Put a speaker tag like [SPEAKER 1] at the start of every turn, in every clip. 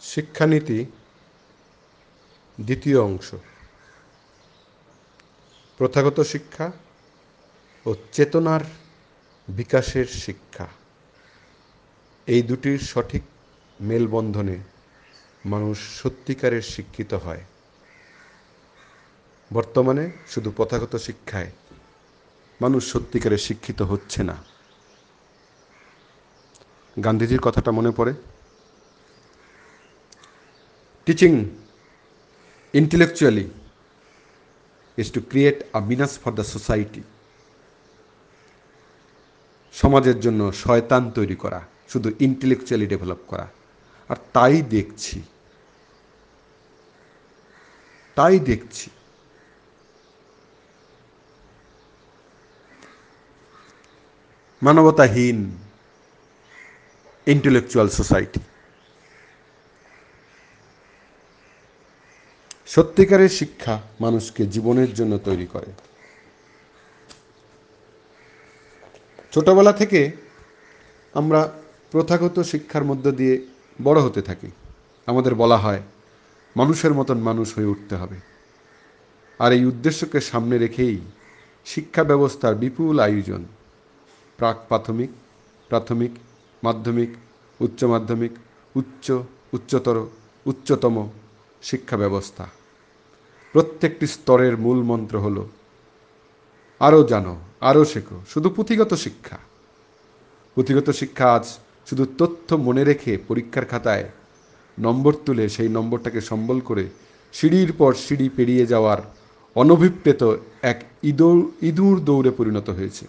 [SPEAKER 1] শিক্ষানীতি দ্বিতীয় অংশ। প্রথাগত শিক্ষা ও চেতনার বিকাশের শিক্ষা। এই দুটির সঠিক মেলবন্ধনে মানুষ সত্যিকারের শিক্ষিত হয়। বর্তমানে শুধু প্রথাগত শিক্ষায় মানুষ সত্যিকারের শিক্ষিত হচ্ছে না। গান্ধীজির কথাটা মনে পড়ে? Teaching intellectually is to create a menace for the society. সমাজের জন্য শয়তান তৈরি করা, শুধু ইন্টেলেকচুয়ালি ডেভেলপ করা। আর তাই দেখছি। তাই দেখছি। মানবতাহীন ইন্টেলেকচুয়াল সোসাইটি সত্যিকারের শিক্ষা মানুষকে জীবনের জন্য তৈরি করে। ছোটবেলা থেকে আমরা প্রথাগত শিক্ষার মধ্য দিয়ে বড় হতে থাকি। আমাদের বলা হয়, মানুষের মতন মানুষ হয়ে উঠতে হবে। আর এই উদ্দেশ্যকে সামনে রেখেই শিক্ষা ব্যবস্থার বিপুল আয়োজন, প্রাক প্রাথমিক প্রাথমিক, মাধ্যমিক, উচ্চ মাধ্যমিক, উচ্চ, উচ্চতর, উচ্চতম শিক্ষা ব্যবস্থা। প্রত্যেকটি স্তরের মূল মন্ত্র হল আরও জানো আরও শেখো, শুধু পুঁথিগত শিক্ষা। পুঁথিগত শিক্ষা আজ শুধু তথ্য মনে রেখে পরীক্ষার খাতায় নম্বর তুলে সেই নম্বরটাকে সম্বল করে সিঁড়ির পর সিঁড়ি পেরিয়ে যাওয়ার অনভিপ্রেত এক ইদোর ইঁদুর দৌড়ে পরিণত হয়েছে।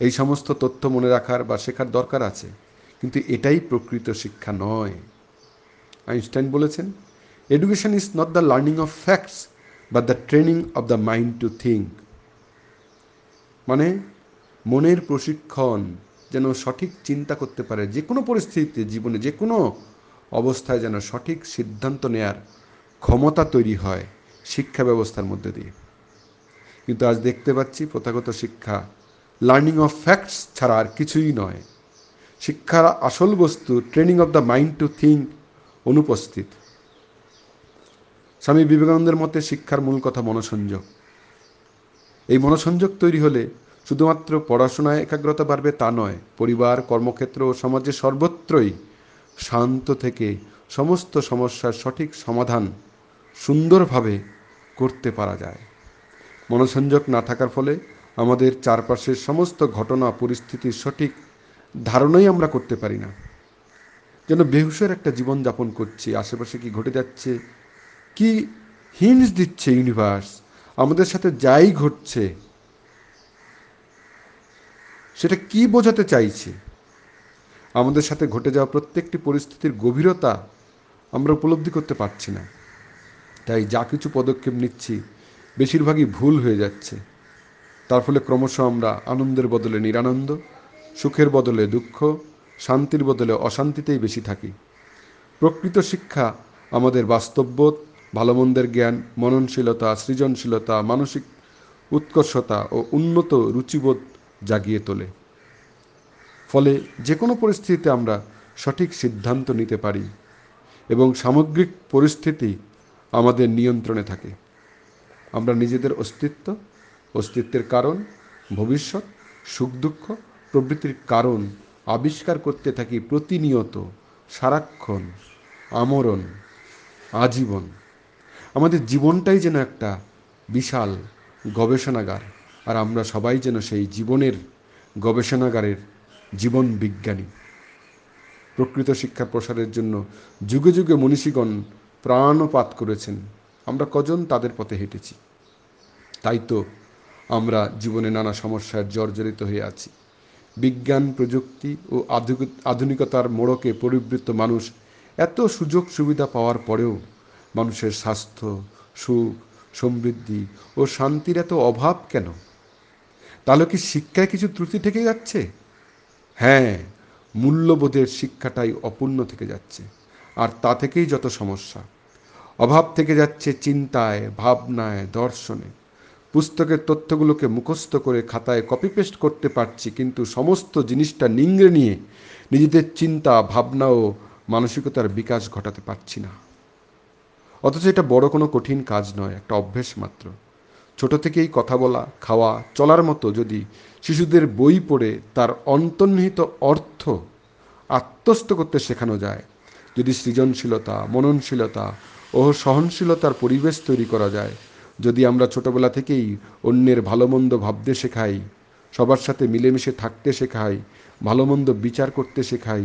[SPEAKER 1] এই সমস্ত তথ্য মনে রাখার বা শেখার দরকার আছে, কিন্তু এটাই প্রকৃত শিক্ষা নয়। আইনস্টাইন বলেছেন education is not the learning of facts but the training of the mind to think মানে মনের প্রশিক্ষণ যেন সঠিক চিন্তা করতে পারে, যে কোনো পরিস্থিতিতে জীবনে, যে কোনো অবস্থায় যেন সঠিক সিদ্ধান্ত নেয়ার ক্ষমতা তৈরি হয় শিক্ষা ব্যবস্থার মধ্যে দিয়ে। কিন্তু আজ দেখতে পাচ্ছি প্রথাগত শিক্ষা লার্নিং অফ ফ্যাক্টস ছাড়া আর কিছুই নয়। শিক্ষার আসল বস্তু training of the mind to think অনুপস্থিত। স্বামী বিবেকানন্দের মতে শিক্ষার মূল কথা মনসংযোগ। এই মনসংযোগ তৈরি হলে শুধুমাত্র পড়াশোনায় একাগ্রতা বাড়বে তা নয়, পরিবার, কর্মক্ষেত্র ও সমাজে সর্বত্রই শান্ত থেকে সমস্ত সমস্যার সঠিক সমাধান সুন্দরভাবে করতে পারা যায়। মনসংযোগ না থাকার ফলে আমাদের চারপাশের সমস্ত ঘটনা পরিস্থিতির সঠিক ধারণাই আমরা করতে পারি না। যেন বেহুশের একটা জীবন যাপন করছি, আশেপাশে কি ঘটে যাচ্ছে কি হিন্স দিচ্ছে ইউনিভার্স আমাদের সাথে যাই ঘটছে, সেটা কি বোঝাতে চাইছে? আমাদের সাথে ঘটে যাওয়া প্রত্যেকটি পরিস্থিতির গভীরতা আমরা উপলব্ধি করতে পারছি না। তাই যা কিছু পদক্ষেপ নিচ্ছি, বেশিরভাগই ভুল হয়ে যাচ্ছে। তার ফলে ক্রমশ আমরা আনন্দের বদলে নিরানন্দ, সুখের বদলে দুঃখ, শান্তির বদলে অশান্তিতেই বেশি থাকি। প্রকৃত শিক্ষা আমাদের বাস্তববোধ ভালো মন্দের জ্ঞান, মননশীলতা, সৃজনশীলতা, মানসিক উৎকর্ষতা ও উন্নত রুচিবোধ জাগিয়ে তোলে। ফলে যে কোনো পরিস্থিতিতে আমরা সঠিক সিদ্ধান্ত নিতে পারি এবং সামগ্রিক পরিস্থিতি আমাদের নিয়ন্ত্রণে থাকে। আমরা নিজেদের অস্তিত্ব, অস্তিত্বের কারণ, ভবিষ্যৎ, সুখ দুঃখ প্রভৃতির কারণ আবিষ্কার করতে থাকি প্রতিনিয়ত সারাক্ষণ, আমরণ, আজীবন। আমাদের জীবনটাই যেন একটা বিশাল গবেষণাগার, আর আমরা সবাই যেন সেই জীবনের গবেষণাগারের জীবন বিজ্ঞানী। প্রকৃত শিক্ষা প্রসারের জন্য যুগে যুগে মনীষীগণ প্রাণপাত করেছেন। আমরা কজন তাদের পথে হেঁটেছি? তাই তো আমরা জীবনে নানা সমস্যায় জর্জরিত হয়ে আছি। বিজ্ঞান, প্রযুক্তি ও আধুনিকতার মোড়কে পরিবৃত্ত মানুষ এত সুযোগ সুবিধা পাওয়ার পরেও মানুষের স্বাস্থ্য, সুখ, সমৃদ্ধি ও শান্তির এত অভাব কেন? তাহলে কি শিক্ষায় কিছু ত্রুটি থেকে যাচ্ছে? হ্যাঁ মূল্যবোধের শিক্ষাটাই অপূর্ণ থেকে যাচ্ছে, আর তা থেকেই যত সমস্যা। অভাব থেকে যাচ্ছে চিন্তায়, ভাবনায়, দর্শনে। পুস্তকের তথ্যগুলোকে মুখস্থ করে খাতায় কপি পেস্ট করতে পারছি, কিন্তু সমস্ত জিনিসটা নিংড়ে নিয়ে নিজেদের চিন্তা, ভাবনা ও মানসিকতার বিকাশ ঘটাতে পারছি না। অথচ এটা বড় কোনো কঠিন কাজ নয়, একটা অভ্যেস মাত্র। ছোট থেকেই কথা বলা, খাওয়া, চলার মতো যদি শিশুদের বই পড়ে তার অন্তর্নিহিত অর্থ আত্মস্থ করতে শেখানো যায়, যদি সৃজনশীলতা, মননশীলতা ও সহনশীলতার পরিবেশ তৈরি করা যায়, যদি আমরা ছোটবেলা থেকেই অন্যের ভালো মন্দ ভাবতে শেখাই, সবার সাথে মিলেমিশে থাকতে শেখাই ভালো মন্দ বিচার করতে শেখাই,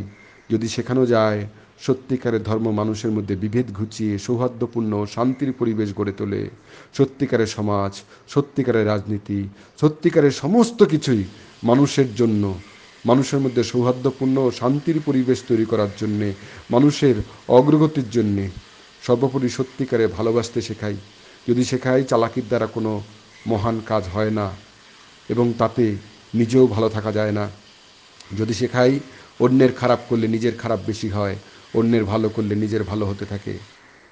[SPEAKER 1] যদি শেখানো যায় সত্যিকারের ধর্ম মানুষের মধ্যে বিভেদ ঘুচিয়ে, সৌহার্দ্যপূর্ণ, শান্তির পরিবেশ গড়ে তোলে। সত্যিকারের সমাজ, সত্যিকারের রাজনীতি, সত্যিকারের সমস্ত কিছুই মানুষের জন্য। মানুষের মধ্যে সৌহার্দ্যপূর্ণ শান্তির পরিবেশ তৈরি করার জন্যে, মানুষের অগ্রগতির জন্যে সর্বোপরি সত্যিকারে ভালোবাসতে শেখাই। যদি শেখাই, চালাকির দ্বারা কোনো মহান কাজ হয় না এবং তাতে নিজেও ভালো থাকা যায় না। যদি শেখাই, অন্যের খারাপ করলে নিজের খারাপ বেশি হয়। অন্যের ভালো করলে নিজের ভালো হতে থাকে।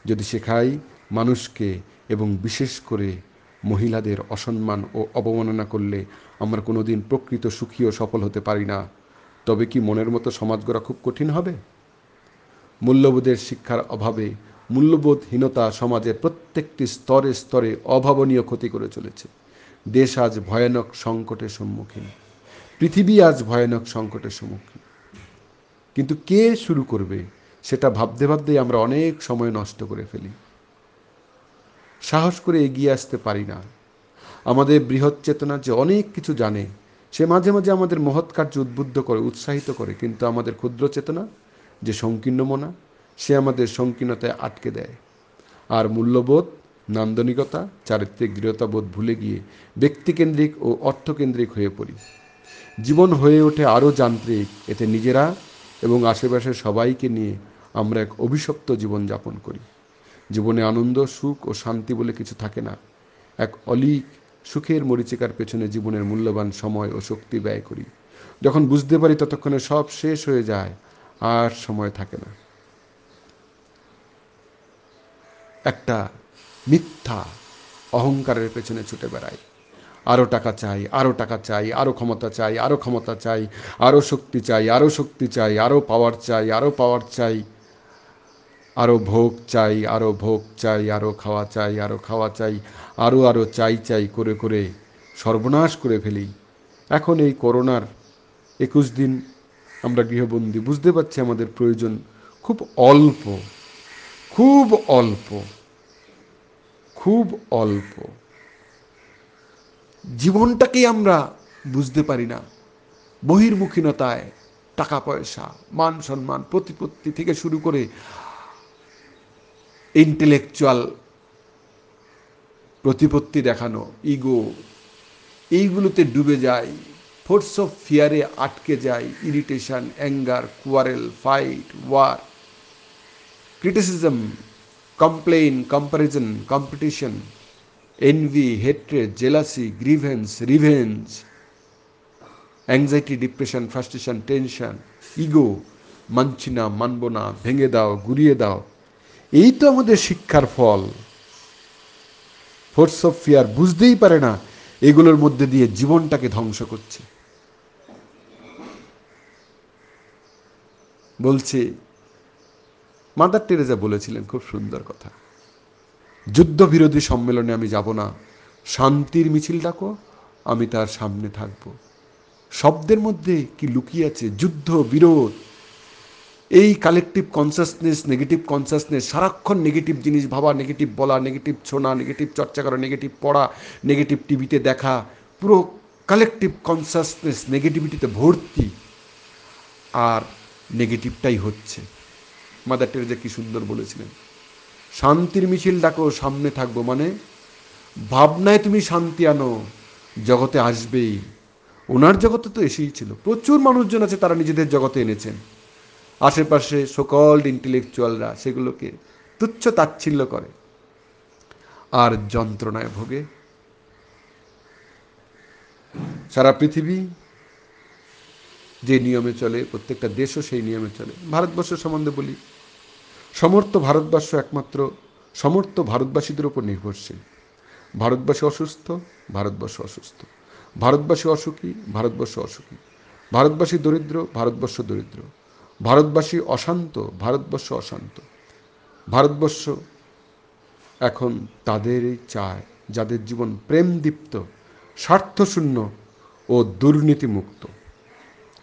[SPEAKER 1] যদি শেখাই মানুষকে এবং বিশেষ করে মহিলাদের অসম্মান ও অবমাননা করলে আমরা কোনোদিন প্রকৃত সুখী ও সফল হতে পারি না। তবে কি মনের মতো সমাজ গড়া খুব কঠিন হবে? মূল্যবোধের শিক্ষার অভাবে মূল্যবোধহীনতা সমাজের প্রত্যেকটি স্তরে স্তরে অভাবনীয় ক্ষতি করে চলেছে। দেশ আজ ভয়ানক সংকটের সম্মুখীন। পৃথিবী আজ ভয়ানক সংকটের সম্মুখীন। কিন্তু কে শুরু করবে? সেটা ভাবতে ভাবতেই আমরা অনেক সময় নষ্ট করে ফেলি। সাহস করে এগিয়ে আসতে পারি না। আমাদের বৃহৎ চেতনা যে অনেক কিছু জানে, সে মাঝে মাঝে আমাদের মহৎ কার্য উদ্বুদ্ধ করে, উৎসাহিত করে, কিন্তু আমাদের ক্ষুদ্র চেতনা যে সংকীর্ণ মনা, সে আমাদের সংকীর্ণতায় আটকে দেয়। আর মূল্যবোধ, নান্দনিকতা, চারিত্রিক দৃঢ়তাবোধ ভুলে গিয়ে ব্যক্তিকেন্দ্রিক ও অর্থকেন্দ্রিক হয়ে পড়ি। জীবন হয়ে ওঠে আরও যান্ত্রিক, এতে নিজেরা এবং আশেপাশের সবাইকে নিয়ে আমরা এক অভিশপ্ত জীবন যাপন করি। জীবনে আনন্দ, সুখ ও শান্তি বলে কিছু থাকে না। এক অলিক সুখের মরিচিকার পেছনে জীবনের মূল্যবান সময় ও শক্তি ব্যয় করি। যখন বুঝতে পারি ততক্ষণে সব শেষ হয়ে যায়, আর সময় থাকে না। একটা মিথ্যা অহংকারের পেছনে ছুটে বেড়াই। আরও টাকা চাই আরও টাকা চাই আরও ক্ষমতা চাই আরও ক্ষমতা চাই আরও শক্তি চাই আরও শক্তি চাই আরও পাওয়ার চাই আরও পাওয়ার চাই। আরও ভোগ চাই আরও ভোগ চাই আরও খাওয়া চাই আরও খাওয়া চাই আরও আরও চাই চাই করে করে সর্বনাশ করে ফেলি। এখন এই করোনার একুশ দিন আমরা গৃহবন্দী, বুঝতে পারছি আমাদের প্রয়োজন খুব অল্প খুব অল্প খুব অল্প। জীবনটাকেই আমরা বুঝতে পারি না। বহির্মুখীনতায় টাকা পয়সা, মান সম্মান, প্রতিপত্তি থেকে শুরু করে ইন্টেলেকচুয়াল প্রতিপত্তি দেখানো ইগো এইগুলোতে ডুবে যায় ফোর্স অফ ফিয়ারে আটকে যায় irritation anger quarrel fight war criticism complain comparison competition envy hatred jealousy grievance revenge anxiety depression frustration tension ego মানছি না মানব না ভেঙে দাও গুড়িয়ে দাও এই তো আমাদের শিক্ষার ফল। ফোর্স অফ ফিয়ার বুঝতেই পারে না এগুলোর মধ্যে দিয়ে জীবনটাকে ধ্বংস করছে। বলছে, মাদার টেরেজা বলেছিলেন খুব সুন্দর কথা। যুদ্ধবিরোধী সম্মেলনে আমি যাব না। শান্তির মিছিল ডাকো, আমি তার সামনে থাকব। শব্দের মধ্যে কি লুকিয়ে আছে যুদ্ধ বিরোধ এই কালেকটিভ কনসাসনেস নেগেটিভ কনসাসনেস সারাক্ষণ নেগেটিভ জিনিস ভাবা নেগেটিভ বলা নেগেটিভ শোনা নেগেটিভ চর্চা করা নেগেটিভ পড়া নেগেটিভ টিভিতে দেখা, পুরো কালেকটিভ কনসাসনেস নেগেটিভিটিতে ভর্তি আর নেগেটিভটাই হচ্ছে। মাদার টেরেজা কি সুন্দর বলেছিলেন, শান্তির মিছিল ডাকো, সামনে থাকব মানে ভাবনায় তুমি শান্তি আনো, জগতে আসবেই। ওনার জগতে তো এসেই ছিল। প্রচুর মানুষজন আছে, তারা নিজেদের জগতে এনেছেন। আশেপাশে সকল ইন্টেলেকচুয়ালরা সেগুলোকে তুচ্ছ তাচ্ছিল্য করে। আর যন্ত্রণায় ভোগে। সারা পৃথিবী যে নিয়মে চলে, প্রত্যেকটা দেশও সেই নিয়মে চলে। ভারতবর্ষ সম্বন্ধে বলি, সমর্থ ভারতবর্ষ একমাত্র সমর্থ ভারতবাসীদের উপর নির্ভরশীল। ভারতবাসী অসুস্থ, ভারতবর্ষ অসুস্থ। ভারতবাসী অসুখী, ভারতবর্ষ অসুখী। ভারতবাসী দরিদ্র, ভারতবর্ষ দরিদ্র। ভারতবাসী অশান্ত, ভারতবর্ষ অশান্ত। ভারতবর্ষ এখন তাদেরই চায়, যাদের জীবন প্রেমদীপ্ত, স্বার্থশূন্য ও দুর্নীতিমুক্ত।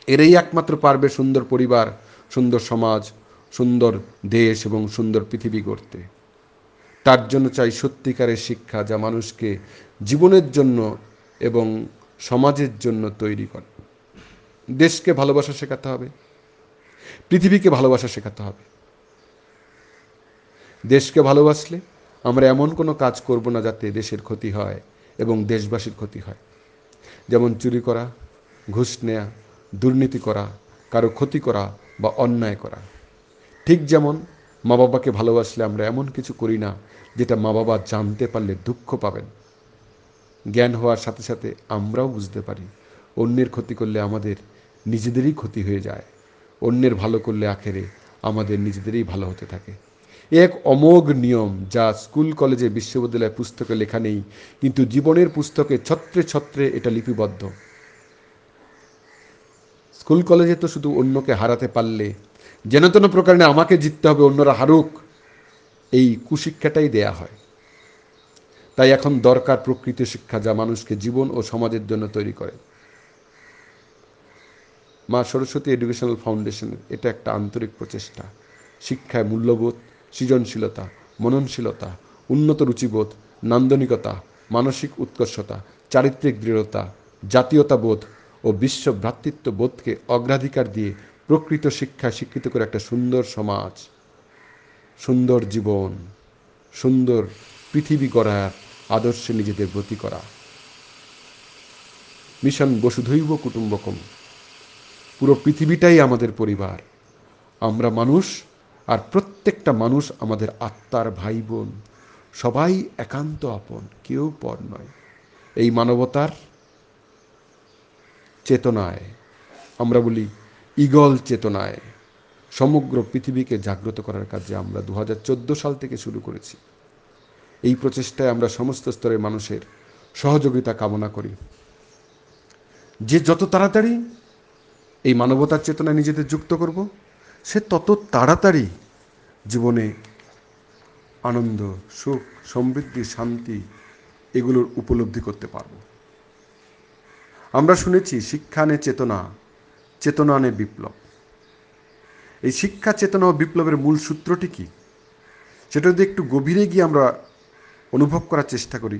[SPEAKER 1] এরাই একমাত্র পারবে সুন্দর পরিবার, সুন্দর সমাজ, সুন্দর দেশ এবং সুন্দর পৃথিবী গড়তে। তার জন্য চাই সত্যিকারের শিক্ষা যা মানুষকে জীবনের জন্য এবং সমাজের জন্য তৈরি করে। দেশকে ভালোবাসা শেখাতে হবে। পৃথিবীকে ভালোবাসা শেখাতে হবে। দেশকে ভালোবাসলে আমরা এমন কোনো কাজ করব না যাতে দেশের ক্ষতি হয় এবং দেশবাসীর ক্ষতি হয়। যেমন চুরি করা, ঘুষ নেয়া, দুর্নীতি করা, কারও ক্ষতি করা বা অন্যায় করা। ঠিক যেমন মা বাবাকে ভালোবাসলে আমরা এমন কিছু করি না যেটা মা বাবা জানতে পারলে দুঃখ পাবেন। জ্ঞান হওয়ার সাথে সাথে আমরাও বুঝতে পারি, অন্যের ক্ষতি করলে আমাদের নিজেদেরই ক্ষতি হয়ে যায়। অন্যের ভালো করলে আখেরে আমাদের নিজেদেরই ভালো হতে থাকে। এক অমোঘ নিয়ম যা স্কুল, কলেজে, বিশ্ববিদ্যালয় পুস্তকে লেখা নেই, কিন্তু জীবনের পুস্তকে ছত্রে ছত্রে এটা লিপিবদ্ধ। স্কুল, কলেজে তো শুধু অন্যকে হারাতে পারলে, যেন তেন প্রকারে আমাকে জিততে হবে, অন্যরা হারুক, এই কুশিক্ষাটাই দেয়া হয়। তাই এখন দরকার প্রকৃত শিক্ষা যা মানুষকে জীবন ও সমাজের জন্য তৈরি করে। মা সরস্বতী এডুকেশনাল ফাউন্ডেশনের এটা একটা আন্তরিক প্রচেষ্টা। শিক্ষায় মূল্যবোধ, সৃজনশীলতা, মননশীলতা, উন্নত রুচিবোধ, নান্দনিকতা, মানসিক উৎকর্ষতা, চারিত্রিক দৃঢ়তা, জাতীয়তাবোধ ও বিশ্ব ভ্রাতৃত্ব বোধকে অগ্রাধিকার দিয়ে প্রকৃত শিক্ষায় শিক্ষিত করে একটা সুন্দর সমাজ, সুন্দর জীবন, সুন্দর পৃথিবী গড়ার আদর্শে নিজেদের ব্রতী করা। মিশন বসুধৈব কুটুম্বকম। পুরো পৃথিবীটাই আমাদের পরিবার। আমরা মানুষ আর প্রত্যেকটা মানুষ আমাদের আত্মার ভাই বোন সবাই একান্ত আপন, কেউ পর নয়। এই মানবতার চেতনায়, আমরা বলি ইগল চেতনায়, সমগ্র পৃথিবীকে জাগ্রত করার কাজে আমরা দু হাজার চোদ্দ সাল থেকে শুরু করেছি। এই প্রচেষ্টায় আমরা সমস্ত স্তরের মানুষের সহযোগিতা কামনা করি। যে যত তাড়াতাড়ি এই মানবতার চেতনায় নিজেদের যুক্ত করব। সে তত তাড়াতাড়ি জীবনে আনন্দ, সুখ, সমৃদ্ধি, শান্তি এগুলোর উপলব্ধি করতে পারব। আমরা শুনেছি শিক্ষা নে চেতনা চেতনা নে বিপ্লব। এই শিক্ষা, চেতনা ও বিপ্লবের মূল সূত্রটি কি? সেটা যদি একটু গভীরে গিয়ে আমরা অনুভব করার চেষ্টা করি,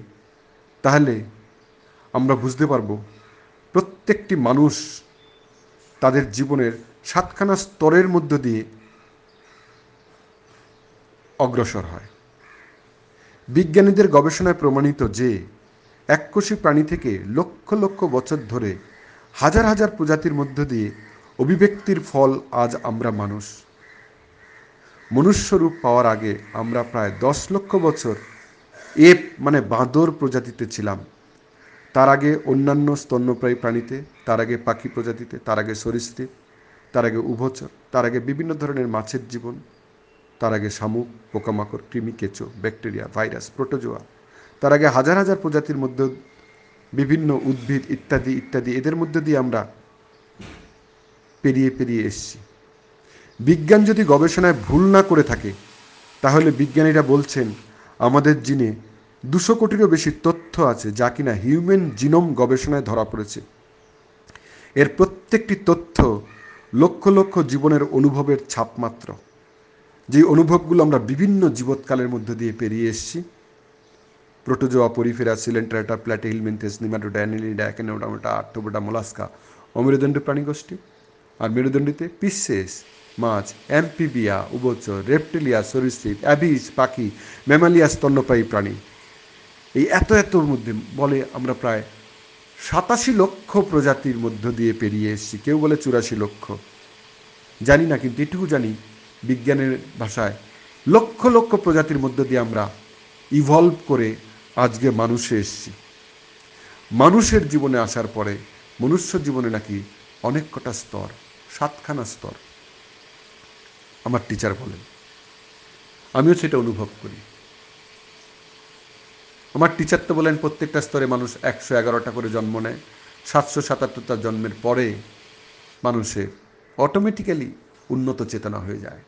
[SPEAKER 1] তাহলে আমরা বুঝতে পারব প্রত্যেকটি মানুষ তাদের জীবনের সাতখানা স্তরের মধ্য দিয়ে অগ্রসর হয়। বিজ্ঞানীদের গবেষণায় প্রমাণিত যে, এককোষী প্রাণী থেকে লক্ষ লক্ষ বছর ধরে হাজার হাজার প্রজাতির মধ্য দিয়ে অভিব্যক্তির ফল আজ আমরা মানুষ। মনুষ্যরূপ পাওয়ার আগে আমরা প্রায় দশ লক্ষ বছর এপ মানে বাঁদর প্রজাতিতে ছিলাম। তার আগে অন্যান্য স্তন্যপ্রায়ী প্রাণীতে, তার আগে পাখি প্রজাতিতে, তার আগে সরীসৃপ, তার আগে উভচর, তার আগে বিভিন্ন ধরনের মাছের জীবন, তার আগে শামুক, পোকামাকড়, কৃমি, কেঁচো, ব্যাকটেরিয়া, ভাইরাস, প্রোটোজোয়া, তার আগে হাজার হাজার প্রজাতির মধ্যে বিভিন্ন উদ্ভিদ ইত্যাদি ইত্যাদি, এদের মধ্যে দিয়ে আমরা পেরিয়ে পেরিয়ে এসছি। বিজ্ঞান যদি গবেষণায় ভুল না করে থাকে, তাহলে বিজ্ঞানীরা বলছেন, আমাদের জিনে দুশো কোটিরও বেশি তথ্য আছে যা কিনা হিউম্যান জিনোম গবেষণায় ধরা পড়েছে। এর প্রত্যেকটি তথ্য লক্ষ লক্ষ জীবনের অনুভবের ছাপমাত্র। যে অনুভবগুলো আমরা বিভিন্ন জীবৎকালের মধ্য দিয়ে পেরিয়ে এসেছি। Protozoa, porifera coelenterata platyhelminthes nematoda annelida echinodermata arthropoda mollusca অমেরুদণ্ড প্রাণীগোষ্ঠী আর মেরুদণ্ডিতে পিসেস, মাছ অ্যাম্পিবিয়া উভচর, রেপটিলিয়া, সরীসৃপ, অ্যাবিস, পাখি ম্যামালিয়া স্তন্যপ্রায়ী প্রাণী। এই এত এতর মধ্যে বলে আমরা প্রায় সাতাশি লক্ষ প্রজাতির মধ্য দিয়ে পেরিয়ে এসেছি। কেউ বলে চুরাশি লক্ষ। জানি না, কিন্তু এটুকু জানি বিজ্ঞানের ভাষায় লক্ষ লক্ষ প্রজাতির মধ্য দিয়ে আমরা ইভলভ করে আজকে মানুষে এসছি। মানুষের জীবনে আসার পরে মনুষ্য জীবনে নাকি অনেক কটা স্তর, সাতখানা স্তর। আমার টিচার বলেন, আমিও সেটা অনুভব করি। আমার টিচার তো বলেন প্রত্যেকটা স্তরে মানুষ একশো এগারোটা করে জন্ম নেয়, সাতশো সাতাত্তরটা জন্মের পরে মানুষের অটোমেটিক্যালি উন্নত চেতনা হয়ে যায়।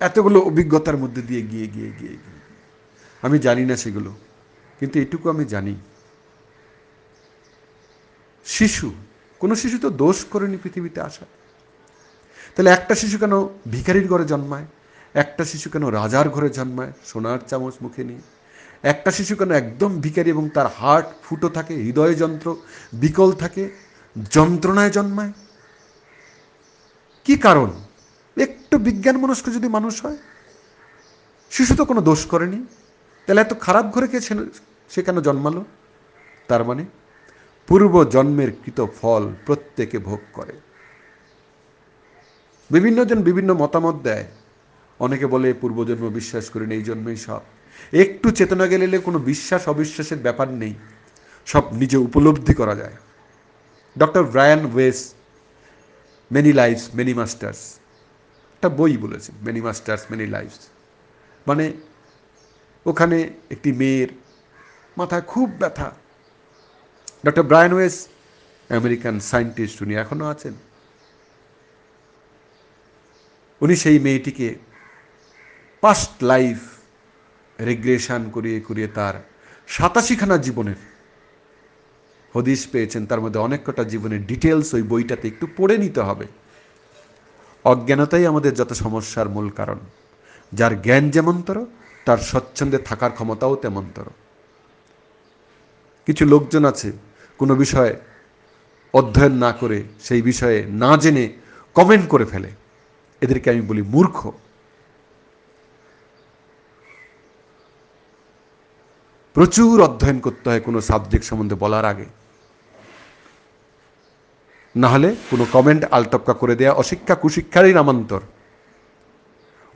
[SPEAKER 1] এতগুলো অভিজ্ঞতার মধ্যে দিয়ে গিয়ে গিয়ে গিয়ে গিয়ে আমি জানি না সেগুলো, কিন্তু এটুকু আমি জানি। শিশু, কোনো শিশু তো দোষ করেনি পৃথিবীতে আসা তাহলে একটা শিশু কেন ভিখারির ঘরে জন্মায়? একটা শিশু কেন রাজার ঘরে জন্মায়? সোনার চামচ মুখে নিয়ে। একটা শিশু কেন একদম ভিখারি এবং তার হার্ট ফুটো থাকে, হৃদয় যন্ত্র, বিকল থাকে, যন্ত্রণায় জন্মায়? কি কারণ? একটু বিজ্ঞান মনস্ক যদি মানুষ হয়, শিশু তো কোনো দোষ করেনি। তাহলে এত খারাপ ঘরে কে সে কেন জন্মালো? তার মানে পূর্ব জন্মের কৃত ফল প্রত্যেকে ভোগ করে। বিভিন্ন জন বিভিন্ন মতামত দেয়। অনেকে বলে পূর্বজন্ম বিশ্বাস করেন এই জন্মেই সব। একটু চেতনা গেলে কোনো বিশ্বাস অবিশ্বাসের ব্যাপার নেই। সব নিজে উপলব্ধি করা যায়। Doctor Brian Weiss many lives many masters একটা বই বলেছে মেনি মাস্টার্স মেনি লাইফস মানে ওখানে একটি মেয়ের মাথায় খুব ব্যথা। Doctor Brian Weiss, American scientist, উনি এখনও আছেন। উনি সেই মেয়েটিকে পাস্ট লাইফ রিগ্রেশন করিয়ে করিয়ে তার সাতাশিখানা জীবনের হদিশ পেয়েছেন। তার মধ্যে অনেক কটা জীবনের ডিটেলস ওই বইটাতে একটু পড়ে নিতে হবে। অজ্ঞানতাই আমাদের যত সমস্যার মূল কারণ। যার জ্ঞান যেমনতর, তার স্বচ্ছন্দে থাকার ক্ষমতাও তেমনতর। কিছু লোকজন আছে, কোনো বিষয়ে অধ্যয়ন না করে সেই বিষয়ে না জেনে কমেন্ট করে ফেলে। এদেরকে আমি বলি মূর্খ। প্রচুর অধ্যয়ন করতে হয় কোনো সাবজেক্ট সম্বন্ধে বলার আগে। না হলে কোনো কমেন্ট আলটপকা করে দেয়া অশিক্ষা কুশিক্ষারই নামান্তর।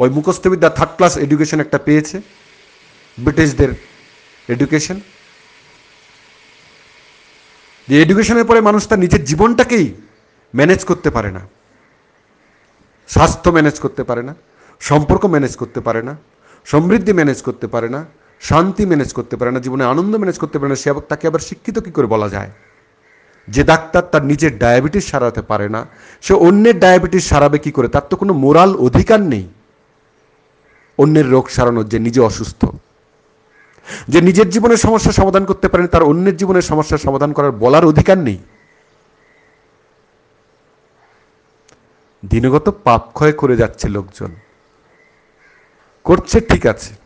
[SPEAKER 1] ওই মুখস্থবিদ্যা থার্ড ক্লাস এডুকেশন একটা পেয়েছে, ব্রিটিশদের এডুকেশন যে এডুকেশনের পরে মানুষ তার নিজের জীবনটাকেই ম্যানেজ করতে পারে না। স্বাস্থ্য ম্যানেজ করতে পারে না, সম্পর্ক ম্যানেজ করতে পারে না, সমৃদ্ধি ম্যানেজ করতে পারে না শান্তি ম্যানেজ করতে পারে না, জীবনে আনন্দ ম্যানেজ করতে পারে না, সে তাকে আবার শিক্ষিত কী করে বলা যায়? যে ডাক্তার তার নিজের ডায়াবেটিস সারাতে পারে না, সে অন্যের ডায়াবেটিস সারাবে কি করে? তার তো কোনো মোরাল অধিকার নেই। অন্যের রোগ সারানোর যে নিজে অসুস্থ। যে নিজের জীবনের সমস্যা সমাধান করতে পারেন, তার অন্যের জীবনের সমস্যার সমাধান করার বলার অধিকার নেই। দিনগত পাপ ক্ষয় করে যাচ্ছে লোকজন। করছে ঠিক আছে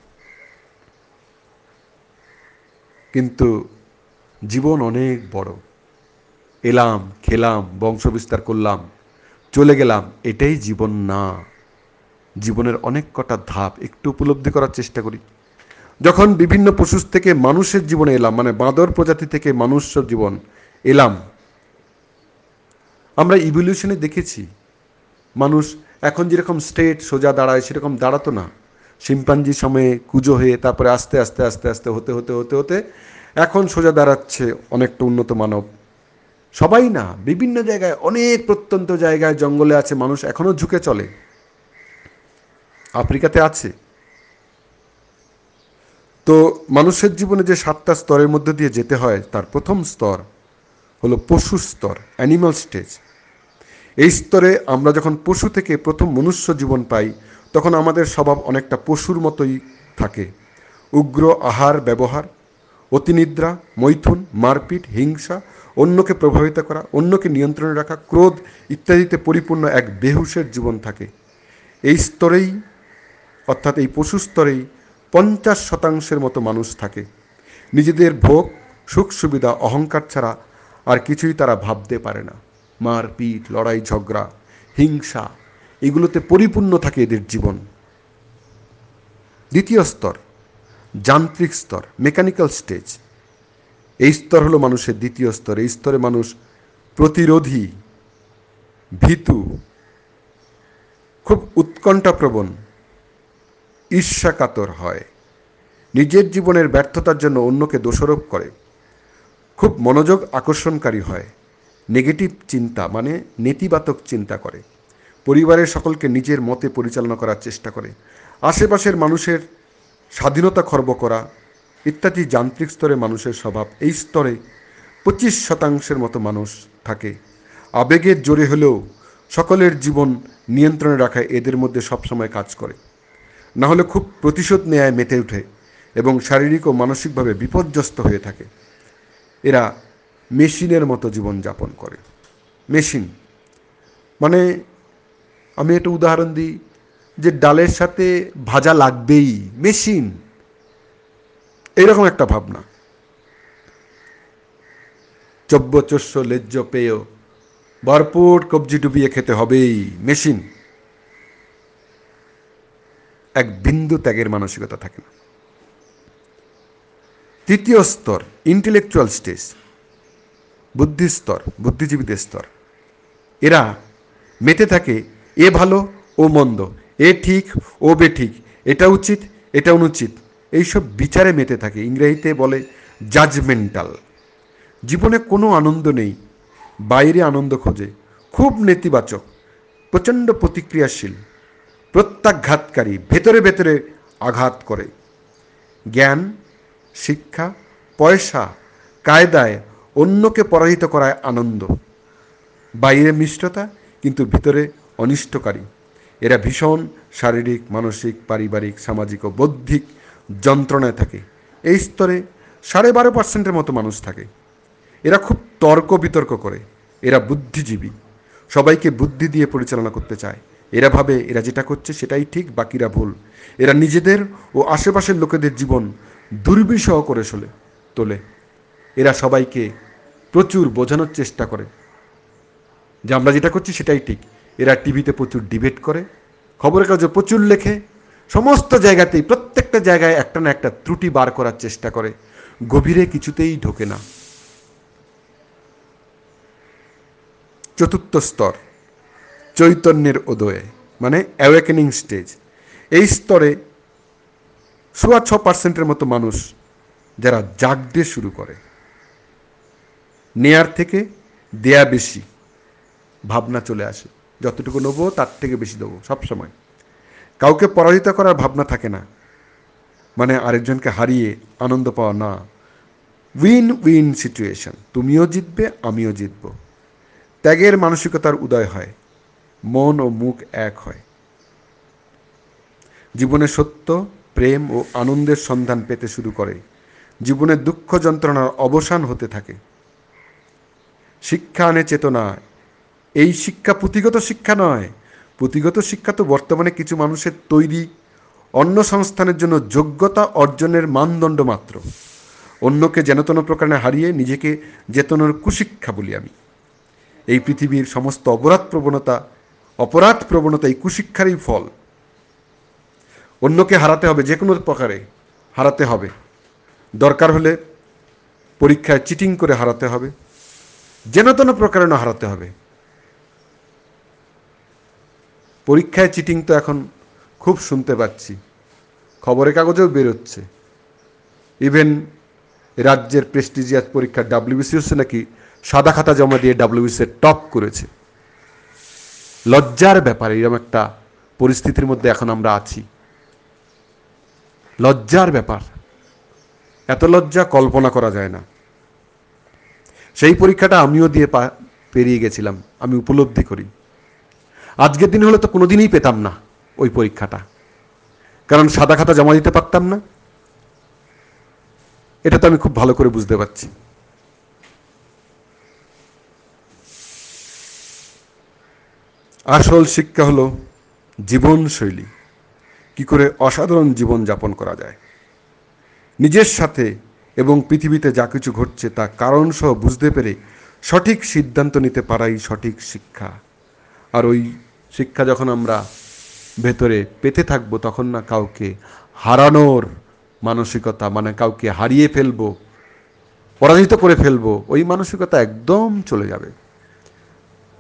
[SPEAKER 1] কিন্তু জীবন অনেক বড়। এলাম, খেলাম বংশ বিস্তার করলাম, চলে গেলাম, এটাই জীবন না। জীবনের অনেক কটা ধাপ একটু উপলব্ধি করার চেষ্টা করি। যখন বিভিন্ন পশু থেকে মানুষের জীবনে এলাম মানে বাঁদর প্রজাতি থেকে মানুষ জীবন এলাম, আমরা ইভলিউশনে দেখেছি, মানুষ এখন যেরকম স্ট্রেট সোজা দাঁড়ায়, সেরকম দাঁড়াতো না। শিম্পাঞ্জি সময়ে কুজো হয়ে তারপরে আস্তে আস্তে আস্তে আস্তে, হতে হতে হতে হতে এখন সোজা দাঁড়াচ্ছে অনেকটা উন্নত মানব। সবাই না, বিভিন্ন জায়গায়, অনেক প্রত্যন্ত জায়গায় জঙ্গলে আছে মানুষ এখনও ঝুঁকে চলে। আফ্রিকাতে আছে। তো মানুষের জীবনে যে সাতটা স্তরের মধ্যে দিয়ে যেতে হয়, তার প্রথম স্তর হলো পশু স্তর অ্যানিমাল স্টেজ এই স্তরে আমরা যখন পশু থেকে প্রথম মনুষ্য জীবন পাই তখন আমাদের স্বভাব অনেকটা পশুর মতোই থাকে। উগ্র আহার ব্যবহার, অতিনিদ্রা, মৈথুন, মারপিট, হিংসা, অন্যকে প্রভাবিত করা, অন্যকে নিয়ন্ত্রণে রাখা, ক্রোধ ইত্যাদিতে পরিপূর্ণ এক বেহুশের জীবন থাকে। এই স্তরেই, অর্থাৎ এই পশু স্তরেই পঞ্চাশ শতাংশের মতো মানুষ থাকে। নিজেদের ভোগ, সুখ, সুবিধা, অহংকার ছাড়া আর কিছুই তারা ভাবতে পারে না। মারপিট, লড়াই, ঝগড়া, হিংসা এগুলোতে পরিপূর্ণ থাকে এদের জীবন। দ্বিতীয় স্তর, যান্ত্রিক স্তর মেকানিক্যাল স্টেজ এই স্তর হলো মানুষের দ্বিতীয় স্তর। এই স্তরে মানুষ প্রতিরোধী, ভীতু, খুব উৎকণ্ঠাপ্রবণ, ঈর্ষাকাতর হয়। নিজের জীবনের ব্যর্থতার জন্য অন্যকে দোষারোপ করে। খুব মনোযোগ আকর্ষণকারী হয়। নেগেটিভ চিন্তা মানে নেতিবাচক চিন্তা করে। পরিবারের সকলকে নিজের মতে পরিচালনা করার চেষ্টা করে। আশেপাশের মানুষের স্বাধীনতা খর্ব করা, ইত্যাদি যান্ত্রিক স্তরে মানুষের স্বভাব, এই স্তরে পঁচিশ শতাংশের মতো মানুষ থাকে। আবেগের জোরে হলেও সকলের জীবন নিয়ন্ত্রণে রাখায় এদের মধ্যে সবসময় কাজ করে। না হলে খুব প্রতিশোধ নেয় মেতে ওঠে এবং শারীরিক ও মানসিকভাবে বিপর্যস্ত হয়ে থাকে। এরা মেশিনের মতো জীবন যাপন করে। মেশিন মানে আমি একটা উদাহরণ দিই, যে ডালের সাথে ভাজা লাগবেই, মেশিন। এইরকম একটা ভাবনা। চব্যচস্য লেজ্জ পেয়, ভরপুর কবজি ডুবিয়ে খেতে হবেই, মেশিন। এক বিন্দু ত্যাগের মানসিকতা থাকে না। তৃতীয় স্তর ইন্টেলেকচুয়াল স্টেজ বুদ্ধিস্তর বুদ্ধিজীবীদের স্তর। এরা মেতে থাকে এ ভালো, ও মন্দ, এ ঠিক, ও বে ঠিক, এটা উচিত, এটা অনুচিত, এইসব বিচারে মেতে থাকে, ইংরেজিতে বলে জাজমেন্টাল জীবনে কোনো আনন্দ নেই, বাইরে আনন্দ খোঁজে, খুব নেতিবাচক, প্রচণ্ড প্রতিক্রিয়াশীল, প্রত্যাঘাতকারী, ভেতরে ভেতরে আঘাত করে। জ্ঞান, শিক্ষা, পয়সা, কায়দায় অন্যকে পরাজিত করায় আনন্দ। বাইরে মিষ্টতা, কিন্তু ভিতরে অনিষ্টকারী। এরা ভীষণ শারীরিক, মানসিক, পারিবারিক, সামাজিক ও বৌদ্ধিক যন্ত্রণায় থাকে। এই স্তরে সাড়ে বারো পার্সেন্টের মতো মানুষ থাকে। এরা খুব তর্ক বিতর্ক করে। এরা বুদ্ধিজীবী। সবাইকে বুদ্ধি দিয়ে পরিচালনা করতে চায়। এরা ভাবে এরা যেটা করছে সেটাই ঠিক, বাকিরা ভুল। এরা নিজেদের ও আশেপাশের লোকেদের জীবন দুর্বিষহ করে চলে তোলে। এরা সবাইকে প্রচুর বোঝানোর চেষ্টা করে যে আমরা যেটা করছি সেটাই ঠিক। এরা টিভিতে প্রচুর ডিবেট করে, খবরের কাগজে প্রচুর লেখে, সমস্ত জায়গাতেই, প্রত্যেকটা জায়গায় একটা না একটা ত্রুটি বার করার চেষ্টা করে, গভীরে কিছুতেই ঢোকে না। চতুর্থ স্তর, চৈতন্যের উদয়ে মানে অ্যাওয়েকেনিং স্টেজ এই স্তরে সোয়া ছ পার্সেন্টের মতো মানুষ যারা জাগতে শুরু করে। নেয়ার থেকে দেয়া বেশি ভাবনা চলে আসে। যতটুকু নেব, তার থেকে বেশি দেবো সবসময় কাউকে পরাজিত করার ভাবনা থাকে না। মানে আরেকজনকে হারিয়ে আনন্দ পাওয়া, না। উইন উইন সিচুয়েশন তুমিও জিতবে, আমিও জিতব। ত্যাগের মানসিকতার উদয় হয়। মন ও মুখ এক হয়। জীবনে সত্য, প্রেম ও আনন্দের সন্ধান পেতে শুরু করে। জীবনের দুঃখ যন্ত্রণার অবসান হতে থাকে। শিক্ষা আনে চেতনা এই শিক্ষা পুঁথিগত শিক্ষা নয়। পুঁথিগত শিক্ষা তো বর্তমানে কিছু মানুষের তৈরি, অন্য সংস্থানের জন্য যোগ্যতা অর্জনের মানদণ্ড মাত্র। অন্যকে যেনতন প্রকারে হারিয়ে নিজেকে চেতনার কুশিক্ষা বলি আমি। এই পৃথিবীর সমস্ত অপরাধ প্রবণতা অপরাধ প্রবণতা এই কুশিক্ষারই ফল। অন্যকে হারাতে হবে যে কোনো প্রকারে, হারাতে হবে। দরকার হলে পরীক্ষায় চিটিং করে হারাতে হবে। যেন তেন প্রকারে না হারাতে হবে। পরীক্ষায় চিটিং তো এখন খুব শুনতে পাচ্ছি। খবরের কাগজেও বেরোচ্ছে। ইভেন রাজ্যের প্রেস্টিজিয়াস পরীক্ষা ডাব্লিউবিসিএস নাকি সাদা খাতা জমা দিয়ে ডাব্লিউবিসি টপ করেছে। লজ্জার ব্যাপার, এরকম একটা পরিস্থিতির মধ্যে এখন আমরা আছি। লজ্জার ব্যাপার। এত লজ্জা কল্পনা করা যায় না। সেই পরীক্ষাটা আমিও দিয়ে পেরিয়ে গেছিলাম। আমি উপলব্ধি করি। আজকের দিন হলে তো কোনোদিনই পেতাম না ওই পরীক্ষাটা। কারণ সাদা খাতা জমা দিতে পারতাম না। এটা তো আমি খুব ভালো করে বুঝতে পারছি। আসল শিক্ষা হলো জীবনশৈলী। কি করে অসাধারণ জীবন যাপন করা যায়। নিজের সাথে এবং পৃথিবীতে যা কিছু ঘটছে তা কারণসহ বুঝতে পেরে সঠিক সিদ্ধান্ত নিতে পারাই সঠিক শিক্ষা। আর ওই শিক্ষা যখন আমরা ভেতরে পেতে থাকব, তখন না কাউকে হারানোর মানসিকতা মানে কাউকে হারিয়ে ফেলব, পরাজিত করে ফেলব, ওই মানসিকতা একদম চলে যাবে।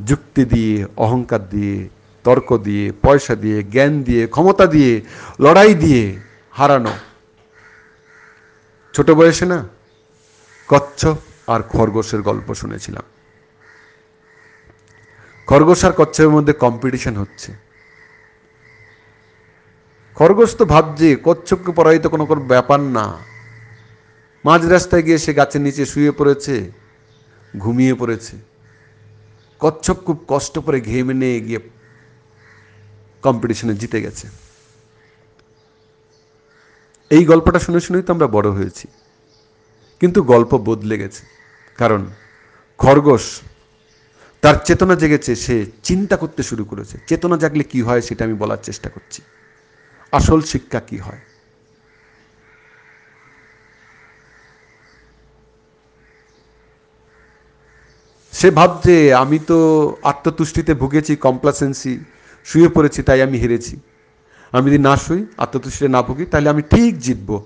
[SPEAKER 1] যুক্তি দিয়ে, অহংকার দিয়ে, তর্ক দিয়ে, পয়সা দিয়ে, জ্ঞান দিয়ে, ক্ষমতা দিয়ে, লড়াই দিয়ে হারানো। ছোট বয়সে না কচ্ছপ আর খরগোশের গল্প শুনেছিলাম। খরগোশ আর কচ্ছপের মধ্যে কম্পিটিশন হচ্ছে। খরগোশ তো ভাবছে, কচ্ছপকে পরাজিত কোনো কোনো ব্যাপার না। মাঝ রাস্তায় গিয়ে সে গাছের নিচে শুয়ে পড়েছে, ঘুমিয়ে পড়েছে। কচ্ছপ খুব কষ্ট করে ঘেমে নিয়ে গিয়ে কম্পিটিশনে জিতে গেছে। এই গল্পটা শুনে শুনেই তো আমরা বড় হয়েছি। কিন্তু গল্প বদলে গেছে। কারণ খরগোশ তার চেতনা জেগেছে, সে চিন্তা করতে শুরু করেছে। চেতনা জাগলে কি হয় সেটা আমি বলার চেষ্টা করছি। আসল শিক্ষা কি হয়? সে ভাবছে, আমি তো আত্মতুষ্টিতে ভুগেছি কমপ্লাসেন্সি শুয়ে পড়েছি, তাই আমি হেরেছি। আমি যদি না শুই, আত্মতুষ্টিতে না ভুগি, তাহলে আমি ঠিক জিতবো।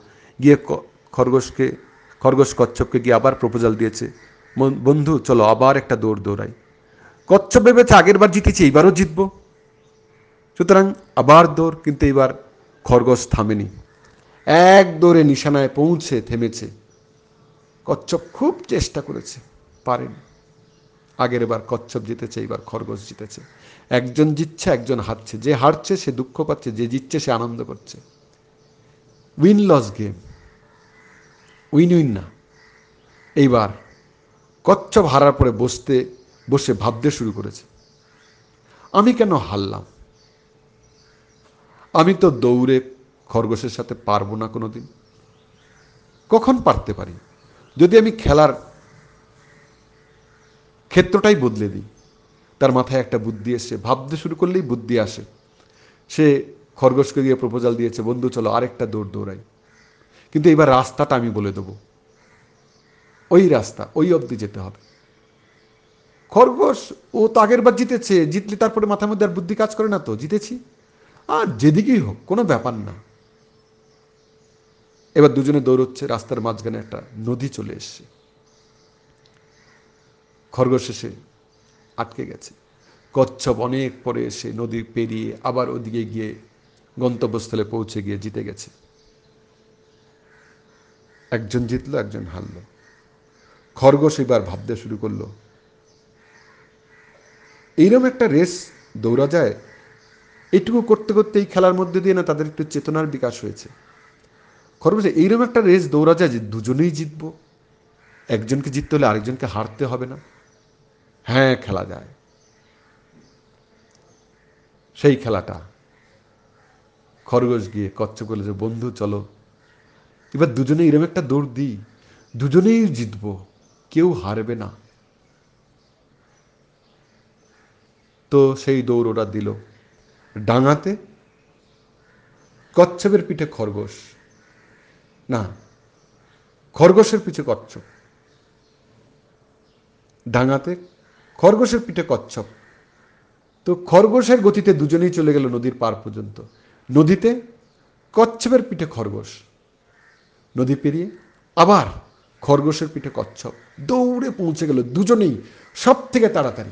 [SPEAKER 1] গিয়ে খরগোশকে, খরগোশ কচ্ছপকে গিয়ে আবার প্রপোজাল দিয়েছে বন্ধু, চলো আবার একটা দৌড় দৌড়াই। কচ্ছপ ভেবেছে আগের বার জিতেছি, এইবারও জিতবো। সুতরাং আবার দৌড়, কিন্তু এইবার খরগোশ থামেনি। এক দৌড়ে নিশানায় পৌঁছে থেমেছে। কচ্ছপ খুব চেষ্টা করেছে, পারেনি। আগের বার কচ্ছপ জিতেছে, এইবার খরগোশ জিতেছে। একজন জিতছে, একজন হারছে। যে হারছে, সে দুঃখ পাচ্ছে, যে জিতছে, সে আনন্দ করছে। Win loss game win win না। এইবার কচ্ছপ হারার পরে বসতে বসে ভাবতে শুরু করেছে। আমি কেন হারলাম? আমি তো দৌড়ে খরগোশের সাথে পারব না কোনো দিন কখন পারতে পারি? যদি আমি খেলার ক্ষেত্রটাই বদলে দিই, তার মাথায় একটা বুদ্ধি এসছে ভাবতে শুরু করলেই বুদ্ধি আসে। সে খরগোশকে গিয়ে প্রপোজাল দিয়েছে, বন্ধু, চলো আরেকটা দৌড় দৌড়াই। কিন্তু এবার রাস্তাটা আমি বলে দেবো। ওই রাস্তা, ওই অবধি যেতে হবে। খরগোশ ও তো আগের বার জিতেছে, জিতলে তারপরে মাথার মধ্যে আর বুদ্ধি কাজ করে না তো, জিতেছি। আর যেদিকেই হোক, কোনো ব্যাপার না। এবার দুজনে দৌড়চ্ছে, রাস্তার মাঝখানে একটা নদী চলে এসছে। খরগোশ এসে আটকে গেছে। কচ্ছপ অনেক পরে এসে নদী পেরিয়ে আবার ওদিকে গিয়ে গন্তব্যস্থলে পৌঁছে গিয়ে জিতে গেছে। একজন জিতলো, একজন হারল। খরগোশ এবার ভাবতে শুরু করল এইরকম একটা রেস দৌড়া যায়, এইটুকু করতে করতে এই খেলার মধ্যে দিয়ে না তাদের একটু চেতনার বিকাশ হয়েছে। খরগোশ এইরকম একটা রেস দৌড়া যায় যে দুজনেই জিতবো, একজনকে জিততে হলে আরেকজনকে হারতে হবে না। হ্যাঁ খেলা যায়। সেই খেলাটা। খরগোশ গিয়ে কচ্ছপ করলে যে, বন্ধু, চলো। এবার দুজনে এরম একটা দৌড় দিই, দুজনেই জিতব, কেউ হারবে না। তো সেই দৌড় ওরা দিল। ডাঙাতে কচ্ছপের পিঠে খরগোশ। না, খরগোশের পিঠে কচ্ছপ। ডাঙাতে খরগোশের পিঠে কচ্ছপ। তো খরগোশের গতিতে দুজনেই চলে গেল নদীর পার পর্যন্ত। নদীতে কচ্ছপের পিঠে খরগোশ। নদী পেরিয়ে আবার খরগোশের পিঠে কচ্ছপ। দৌড়ে পৌঁছে গেল দুজনেই সব থেকে তাড়াতাড়ি।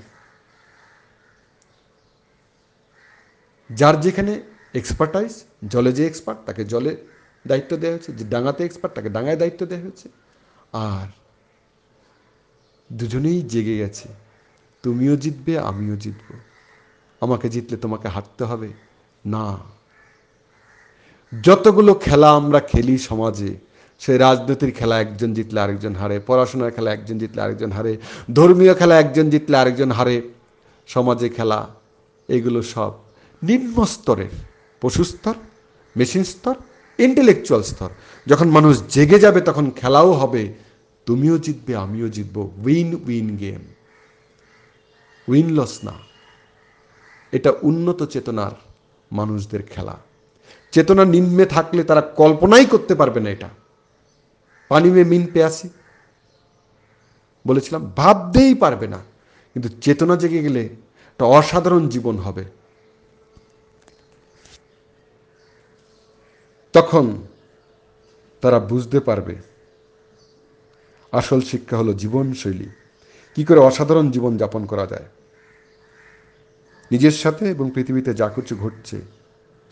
[SPEAKER 1] যার যেখানে এক্সপার্টাইজ জলে যে এক্সপার্ট তাকে জলে দায়িত্ব দেওয়া হয়েছে, যে ডাঙাতে এক্সপার্ট তাকে ডাঙায় দায়িত্ব দেওয়া হয়েছে। আর দুজনেই জেগে গেছে, তুমিও জিতবে, আমিও জিতব। আমাকে জিতলে তোমাকে হারতে হবে? না। যতগুলো খেলা আমরা খেলি সমাজে সে রাজনীতির খেলা একজন জিতলে আরেকজন হারে, পড়াশোনার খেলা একজন জিতলে আরেকজন হারে, ধর্মীয় খেলা একজন জিতলে আরেকজন হারে, সমাজে খেলা, এগুলো সব নিম্ন স্তরের পশু স্তর, মেশিন স্তর ইন্টেলেকচুয়াল স্তর। যখন মানুষ জেগে যাবে, তখন খেলাও হবে। তুমিও জিতবে, আমিও জিতব। Win win game win loss না। এটা উন্নত চেতনার মানুষদের খেলা। চেতনা নিম্নে থাকলে তারা কল্পনাই করতে পারবে না এটা। পানি মে মিন পেয়াসি। বলেছিলাম, ভাবতেই পারবে না। কিন্তু চেতনা জেগে গেলে একটা অসাধারণ জীবন হবে। তখন তারা বুঝতে পারবে আসল শিক্ষা হলো জীবনশৈলী। কি করে অসাধারণ জীবন যাপন করা যায়। নিজের সাথে এবং পৃথিবীতে যা কিছু ঘটছে,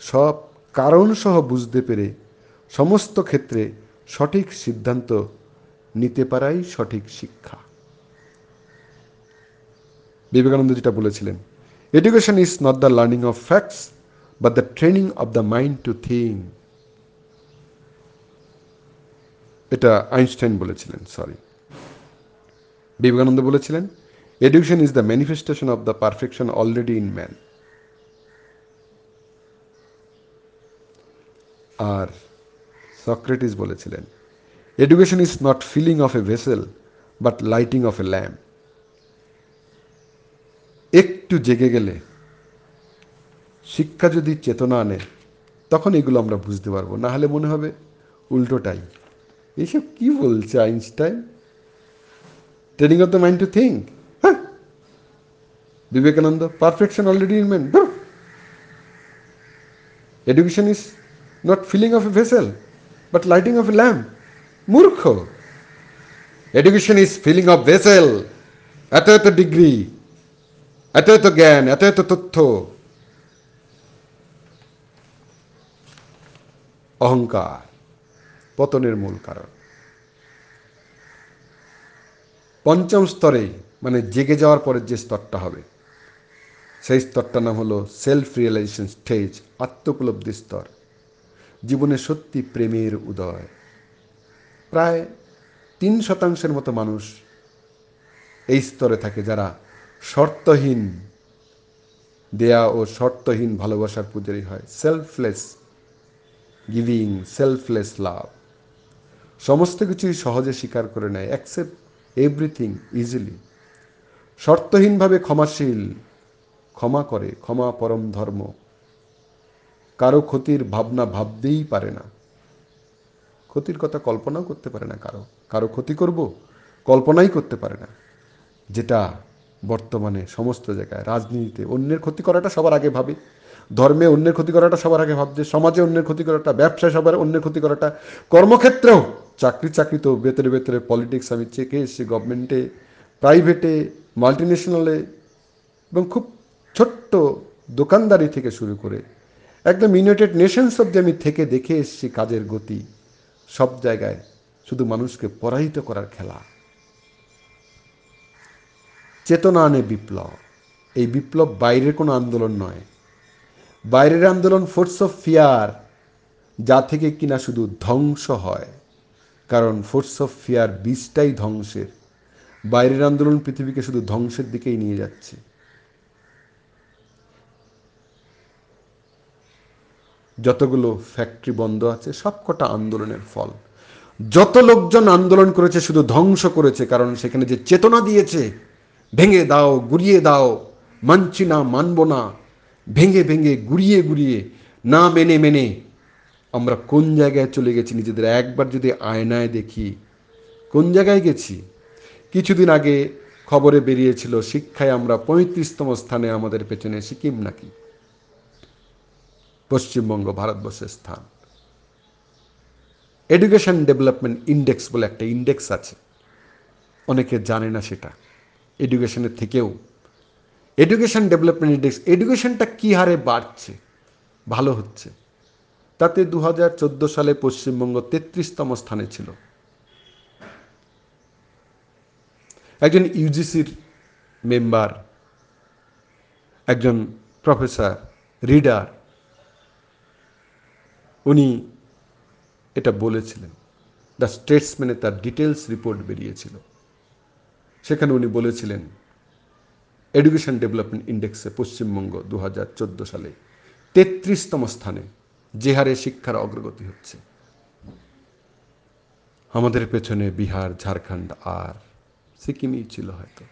[SPEAKER 1] সব কারণ সহ বুঝতে পেরে সমস্ত ক্ষেত্রে সঠিক সিদ্ধান্ত নিতে পারাই সঠিক শিক্ষা। বিবেকানন্দ যেটা বলেছিলেন education is not the learning of facts but the training of the mind to think এটা আইনস্টাইন বলেছিলেন সরি বিবেকানন্দ বলেছিলেন education is the manifestation of the perfection already in man R Socrates বলেছিলেন education is not filling of a vessel but lighting of a lamp একটু জেগে গেলে শিক্ষা যদি চেতনা আনে, তখন এগুলো আমরা বুঝতে পারব। না হলে মনে হবে উল্টোটাই। এইসব কি বলছে Einstein? Training of the mind to think হ্যাঁ Vivekananda perfection already in man education is not filling of a vessel but lighting of a lamp মূর্খ education is filling of vessel এত এত ডিগ্রি এত এত জ্ঞান এত এত তথ্য অহংকার পতনের মূল কারণ। পঞ্চম স্তরে মানে জেগে যাওয়ার পরের যে স্তরটা হবে, সেই স্তরটার নাম হলো সেলফ রিয়েলাইজেশন স্টেজ আত্মোপলব্ধি স্তর। জীবনে সত্যি প্রেমের উদয়। প্রায় তিন শতাংশের মতো মানুষ এই স্তরে থাকে যারা শর্তহীন দেয়া ও শর্তহীন ভালোবাসার পূজারি হয়। সেলফলেস গিভিং সেলফলেস লাভ সমস্ত কিছুই সহজে স্বীকার করে নেয় অ্যাকসেপ্ট এভরিথিং ইজিলি শর্তহীনভাবে ক্ষমাশীল, ক্ষমা করে, ক্ষমা পরম ধর্ম। কারও ক্ষতির ভাবনা ভাবতেই পারে না। ক্ষতির কথা কল্পনাও করতে পারে না কারও। কারও ক্ষতি করব, কল্পনাই করতে পারে না। যেটা বর্তমানে সমস্ত জায়গায়, রাজনীতিতে অন্যের ক্ষতি করাটা সবার আগে ভাবে। ধর্মে অন্যের ক্ষতি করাটা সবার আগে ভাবছে, সমাজে অন্যের ক্ষতি করাটা, ব্যবসায় সবার অন্যের ক্ষতি করাটা, কর্মক্ষেত্রেও। চাকরি চাকরি তো ভেতরে ভেতরে পলিটিক্স আমি চেকে এসেছি গভর্নমেন্টে প্রাইভেটে মাল্টিনেশনালে এবং খুব ছোট্ট দোকানদারি থেকে শুরু করে একদম ইউনাইটেড নেশনস অব্দি আমি থেকে দেখে এসেছি কাজের গতি। সব জায়গায় শুধু মানুষকে পরাহিত করার খেলা। চেতনা আনে বিপ্লব। এই বিপ্লব বাইরের কোনো আন্দোলন নয়। বাইরের আন্দোলন ফোর্স অফ ফিয়ার যা থেকে কিনা শুধু ধ্বংস হয়। কারণ ফোর্স অফ ফিয়ার বীজটাই ধ্বংসের। বাইরের আন্দোলন পৃথিবীকে শুধু ধ্বংসের দিকেই নিয়ে যাচ্ছে। যতগুলো ফ্যাক্টরি বন্ধ আছে, সবকটা আন্দোলনের ফল। যত লোকজন আন্দোলন করেছে, শুধু ধ্বংস করেছে, কারণ সেখানে যে চেতনা দিয়েছে, ভেঙে দাও, গুড়িয়ে দাও, মানছি না, মানব না, ভেঙে ভেঙে, গুড়িয়ে গুড়িয়ে, না মেনে মেনে আমরা কোন জায়গায় চলে গেছি নিজেদের একবার যদি আয়নায় দেখি? কোন জায়গায় গেছি? কিছুদিন আগে খবরে বেরিয়েছিল, শিক্ষায় আমরা পঁয়ত্রিশতম স্থানে আমাদের পেছনে সিকিম নাকি? পশ্চিমবঙ্গ ভারতবর্ষের স্থান। এডুকেশন ডেভেলপমেন্ট ইন্ডেক্স বলে একটা ইন্ডেক্স আছে। অনেকে জানে না সেটা। এডুকেশনের থেকেও। এডুকেশন ডেভেলপমেন্ট ইন্ডেক্স এডুকেশনটা কী হারে বাড়ছে? ভালো হচ্ছে। তাতে দু হাজার চোদ্দ সালে পশ্চিমবঙ্গ তেত্রিশতম স্থানে ছিল। একজন ইউজিসির মেম্বার, একজন প্রফেসর, রিডার, উনি এটা বলেছিলেন। দ্য স্টেটসম্যানে তার ডিটেলস রিপোর্ট বেরিয়েছিল। সেখানে উনি বলেছিলেন, এডুকেশন ডেভেলপমেন্ট ইন্ডেক্সে পশ্চিমবঙ্গ দু হাজার চোদ্দ সালে তেত্রিশতম স্থানে যে হারে শিক্ষার অগ্রগতি হচ্ছে। আমাদের পেছনে বিহার, ঝাড়খণ্ড আর সিকিমই ছিল হয়তো।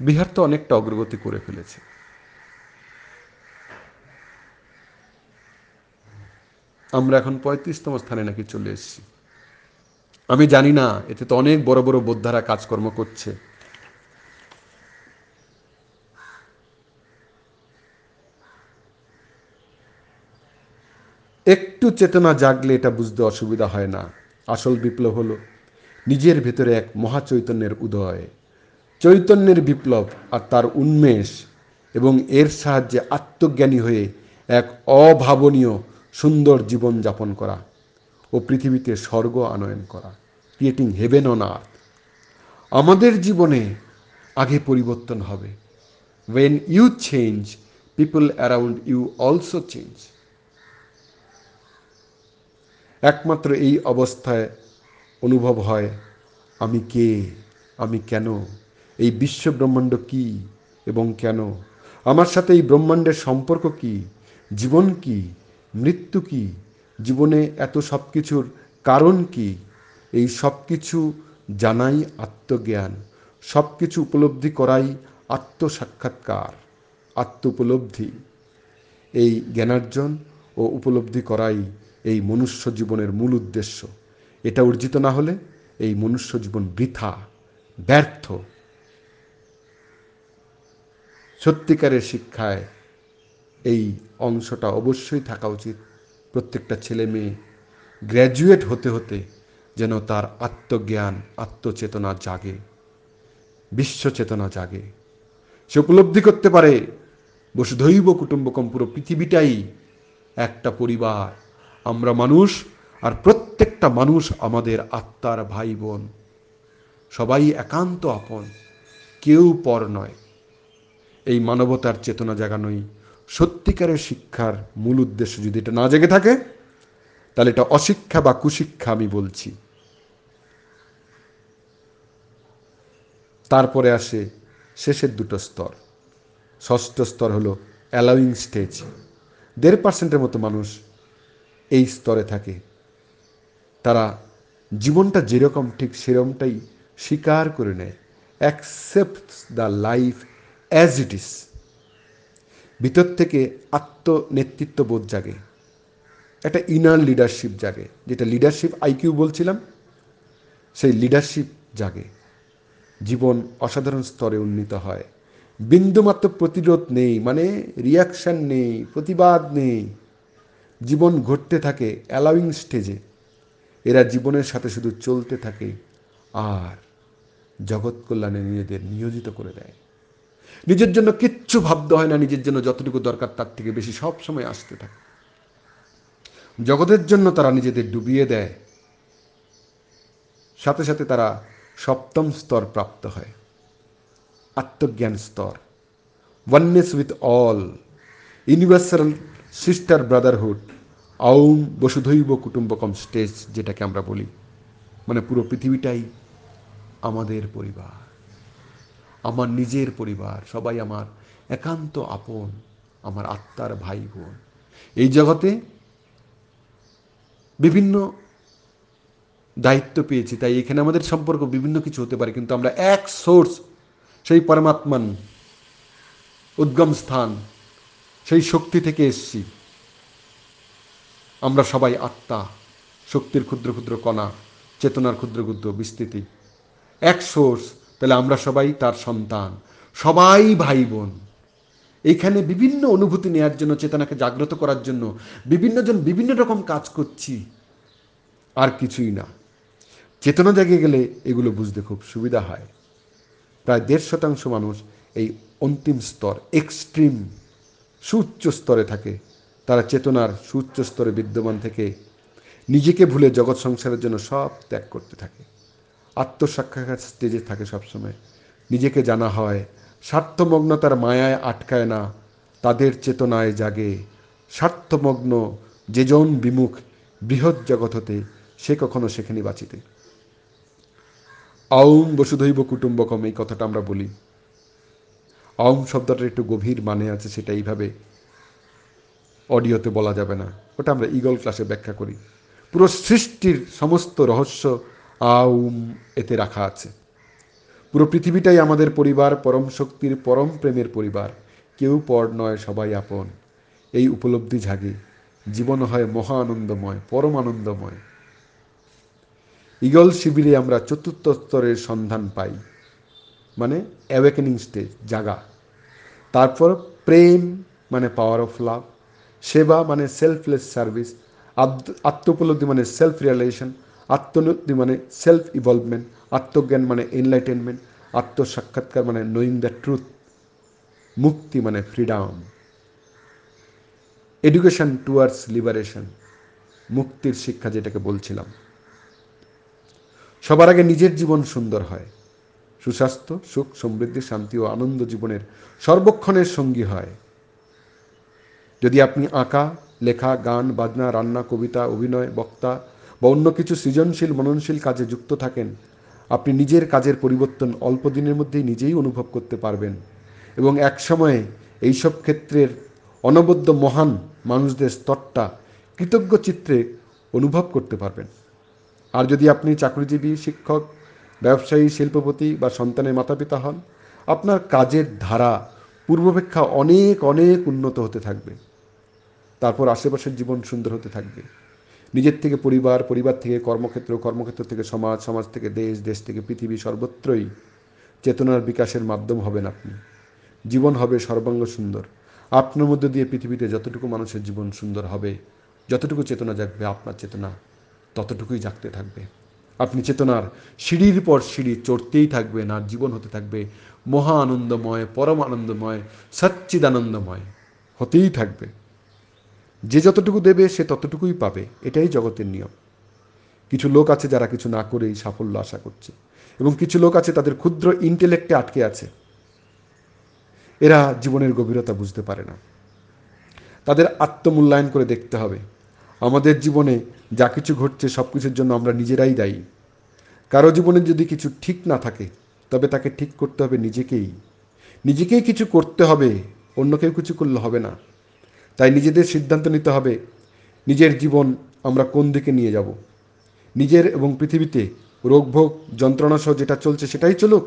[SPEAKER 1] বিহার তো অনেকটা অগ্রগতি করে ফেলেছে। আমরা এখন পঁয়ত্রিশতম স্থানে নাকি চলে এসেছি। আমি জানি না, এতে তো অনেক বড় বড় বোদ্ধারা কাজকর্ম করছে। একটু চেতনা জাগলে এটা বুঝতে অসুবিধা হয় না। আসল বিপ্লব হলো নিজের ভেতরে এক মহাচৈতন্যের উদয়। চৈতন্যের বিপ্লব আর তার উন্মেষ এবং এর সাহায্যে আত্মজ্ঞানী হয়ে এক অভাবনীয় সুন্দর জীবন যাপন করা ও পৃথিবীতে স্বর্গ আনয়ন করা। ক্রিয়েটিং হেভেন অন আর্থ আমাদের জীবনে আগে পরিবর্তন হবে। When you change people around you also change একমাত্র এই অবস্থায় অনুভব হয়, আমি কে? আমি কেন? এই বিশ্ব ব্রহ্মাণ্ড কি এবং কেন? আমার সাথে এই ব্রহ্মাণ্ডের সম্পর্ক কি? জীবন কি? মৃত্যু কি? জীবনে এত সব কিছুর কারণ কি? এই সব কিছু জানাই আত্মজ্ঞান। সব কিছু উপলব্ধি করাই আত্মসাক্ষাৎকার আত্ম উপলব্ধি এই জ্ঞানার্জন ও উপলব্ধি করাই এই মনুষ্য জীবনের মূল উদ্দেশ্য। এটা অর্জিত না হলে এই মনুষ্য জীবন বৃথা, ব্যর্থ। সত্যিকারের শিক্ষায় এই অংশটা অবশ্যই থাকা উচিত। প্রত্যেকটা ছেলে মেয়ে গ্র্যাজুয়েট হতে হতে যেন তার আত্মজ্ঞান, আত্মচেতনা জাগে, বিশ্ব চেতনা জাগে। সে উপলব্ধি করতে পারে, বসুধৈব কুটুম্বকম পুরো পৃথিবীটাই একটা পরিবার আমরা মানুষ, আর প্রত্যেকটা মানুষ আমাদের আত্মার ভাই বোন সবাই একান্ত আপন, কেউ পর নয়। এই মানবতার চেতনা জাগানোই সত্যিকারের শিক্ষার মূল উদ্দেশ্য। যদি এটা না জেগে থাকে, তাহলে এটা অশিক্ষা বা কুশিক্ষা আমি বলছি। তারপরে আসে শেষের দুটো স্তর। ষষ্ঠ স্তর হলো অ্যালাউইং স্টেজ দেড় পার্সেন্টের মতো মানুষ এই স্তরে থাকে। তারা জীবনটা যেরকম, ঠিক সেরকমটাই স্বীকার করে নেয়। Accept the life as it is ভিতর থেকে আত্মনেতৃত্ব বোধ জাগে। একটা ইনার লিডারশিপ জাগে। যেটা লিডারশিপ আইকিউ বলছিলাম, সেই লিডারশিপ জাগে। জীবন অসাধারণ স্তরে উন্নীত হয়। বিন্দুমাত্র প্রতিরোধ নেই মানে রিয়াকশান নেই, প্রতিবাদ নেই। জীবন ঘটতে থাকে অ্যালাউইং স্টেজে এরা জীবনের সাথে শুধু চলতে থাকে আর জগৎ কল্যাণে নিজেদের নিয়োজিত করে দেয়। নিজের জন্য কিচ্ছু ভাবতে হয় না, নিজের জন্য যতটুকু দরকার তার থেকে বেশি সব সময় আসতে থাকে। জগতের জন্য তারা নিজেদের ডুবিয়ে দেয়। সাথে সাথে তারা সপ্তম স্তর প্রাপ্ত হয়। আত্মজ্ঞান স্তর। Oneness with all universal sister brotherhood Om বসুধৈব কুটুম্বকম স্টেজ যেটাকে আমরা বলি। মানে পুরো পৃথিবীটাই আমাদের পরিবার। আমার নিজের পরিবার, সবাই আমার একান্ত আপন, আমার আত্মার ভাই বোন এই জগতে বিভিন্ন দায়িত্ব পেয়েছি, তাই এখানে আমাদের সম্পর্ক বিভিন্ন কিছু হতে পারে, কিন্তু আমরা এক সোর্স সেই পরমাত্মান, উদ্গম স্থান সেই শক্তি থেকে এসছি। আমরা সবাই আত্মা, শক্তির ক্ষুদ্র ক্ষুদ্র কণা, চেতনার ক্ষুদ্র ক্ষুদ্র বিস্তৃতি। এক সোর্স তাহলে আমরা সবাই তার সন্তান। সবাই ভাই বোন এইখানে বিভিন্ন অনুভূতি নেওয়ার জন্য, চেতনাকে জাগ্রত করার জন্য বিভিন্ন জন বিভিন্ন রকম কাজ করছি। আর কিছুই না। চেতনা জাগে গেলে এগুলো বুঝতে খুব সুবিধা হয়। প্রায় দেড় শতাংশ মানুষ এই অন্তিম স্তর এক্সট্রিম সুউচ্চ স্তরে থাকে। তারা চেতনার সুউচ্চ স্তরে বিদ্যমান থেকে নিজেকে ভুলে জগৎ সংসারের জন্য সব ত্যাগ করতে থাকে। আত্মসাক্ষাৎকার স্টেজে থাকে সবসময়। নিজেকে জানা হয় স্বার্থমগ্নতার মায়ায় আটকায় না, তাদের চেতনায় জাগে। স্বার্থমগ্ন যেজন বিমুখ, বৃহৎ জগৎ হতে সে কখনো সেখানে বাঁচিতে। আউম বসুধৈব কুটুম্বকম, এই কথাটা আমরা বলি। আউম শব্দটার একটু গভীর মানে আছে, সেটা এইভাবে অডিওতে বলা যাবে না। ওটা আমরা ইগল ক্লাসে ব্যাখ্যা করি। পুরো সৃষ্টির সমস্ত রহস্য আউম এতে রাখা আছে। পুরো পৃথিবীটাই আমাদের পরিবার, পরম শক্তির, পরম প্রেমের পরিবার। কেউ পর নয়, সবাই আপন। এই উপলব্ধি জাগে। জীবন হয় মহা আনন্দময় পরম আনন্দময় ইগল শিবিরে আমরা চতুর্থ স্তরের সন্ধান পাই। মানে অ্যাওয়েকেনিং স্টেজ জাগা। তারপর প্রেম মানে পাওয়ার অফ লাভ সেবা মানে সেলফলেস সার্ভিস আত্মোপলব্ধি মানে সেলফ রিয়েলাইজেশন আত্মোন্নতি মানে সেলফ ইভলভমেন্ট আত্মজ্ঞান মানে এনলাইটেনমেন্ট আত্মসাক্ষাৎকার মানে নোয়িং দ্য ট্রুথ মুক্তি মানে ফ্রিডম এডুকেশন টুয়ার্ডস লিবারেশন মুক্তির শিক্ষা যেটাকে বলছিলাম। সবার আগে নিজের জীবন সুন্দর হয়। সুস্বাস্থ্য, সুখ, সমৃদ্ধি, শান্তি ও আনন্দ জীবনের সর্বক্ষণের সঙ্গী হয়। যদি আপনি আঁকা, লেখা, গান, বাজনা, রান্না, কবিতা, অভিনয়, বক্তা বা অন্য কিছু সৃজনশীল, মননশীল কাজে যুক্ত থাকেন, আপনি নিজের কাজের পরিবর্তন অল্প দিনের মধ্যেই নিজেই অনুভব করতে পারবেন এবং এক সময়ে এইসব ক্ষেত্রের অনবদ্য মহান মানুষদের স্তরটা কৃতজ্ঞ চিত্রে অনুভব করতে পারবেন। আর যদি আপনি চাকরিজীবী, শিক্ষক ব্যবসায়ী, শিল্পপতি বা সন্তানের মাতাপিতা হন, আপনার কাজের ধারা পূর্বাপেক্ষা অনেক অনেক উন্নত হতে থাকবে। তারপর আশেপাশের জীবন সুন্দর হতে থাকবে। নিজের থেকে পরিবার পরিবার থেকে কর্মক্ষেত্র কর্মক্ষেত্র থেকে সমাজ সমাজ থেকে দেশ দেশ থেকে পৃথিবী সর্বত্রই চেতনার বিকাশের মাধ্যম হবেন আপনি। জীবন হবে সর্বাঙ্গ সুন্দর। আপনার মধ্যে দিয়ে পৃথিবীতে যতটুকু মানুষের জীবন সুন্দর হবে, যতটুকু চেতনা জাগবে, আপনার চেতনা ততটুকুই জাগতে থাকবে। আপনি চেতনার সিঁড়ির পর সিঁড়ি চড়তেই থাকবেন আর জীবন হতে থাকবে। মহা আনন্দময়, পরম আনন্দময়, সচ্চিদানন্দময় হতেই থাকবে। যে যতটুকু দেবে, সে ততটুকুই পাবে। এটাই জগতের নিয়ম। কিছু লোক আছে যারা কিছু না করেই সাফল্য আশা করছে এবং কিছু লোক আছে তাদের ক্ষুদ্র ইন্টেলেক্টে আটকে আছে। এরা জীবনের গভীরতা বুঝতে পারে না। তাদের আত্মমূল্যায়ন করে দেখতে হবে। আমাদের জীবনে যা কিছু ঘটছে সব কিছুর জন্য আমরা নিজেরাই দায়ী। কারও জীবনে যদি কিছু ঠিক না থাকে, তবে তাকে ঠিক করতে হবে নিজেকেই। নিজেকেই কিছু করতে হবে অন্য কেউ কিছু করলে হবে না। তাই নিজেদের সিদ্ধান্ত নিতে হবে, নিজের জীবন আমরা কোন দিকে নিয়ে যাব। নিজের এবং পৃথিবীতে রোগভোগ যন্ত্রণা সহ যেটা চলছে সেটাই চলুক,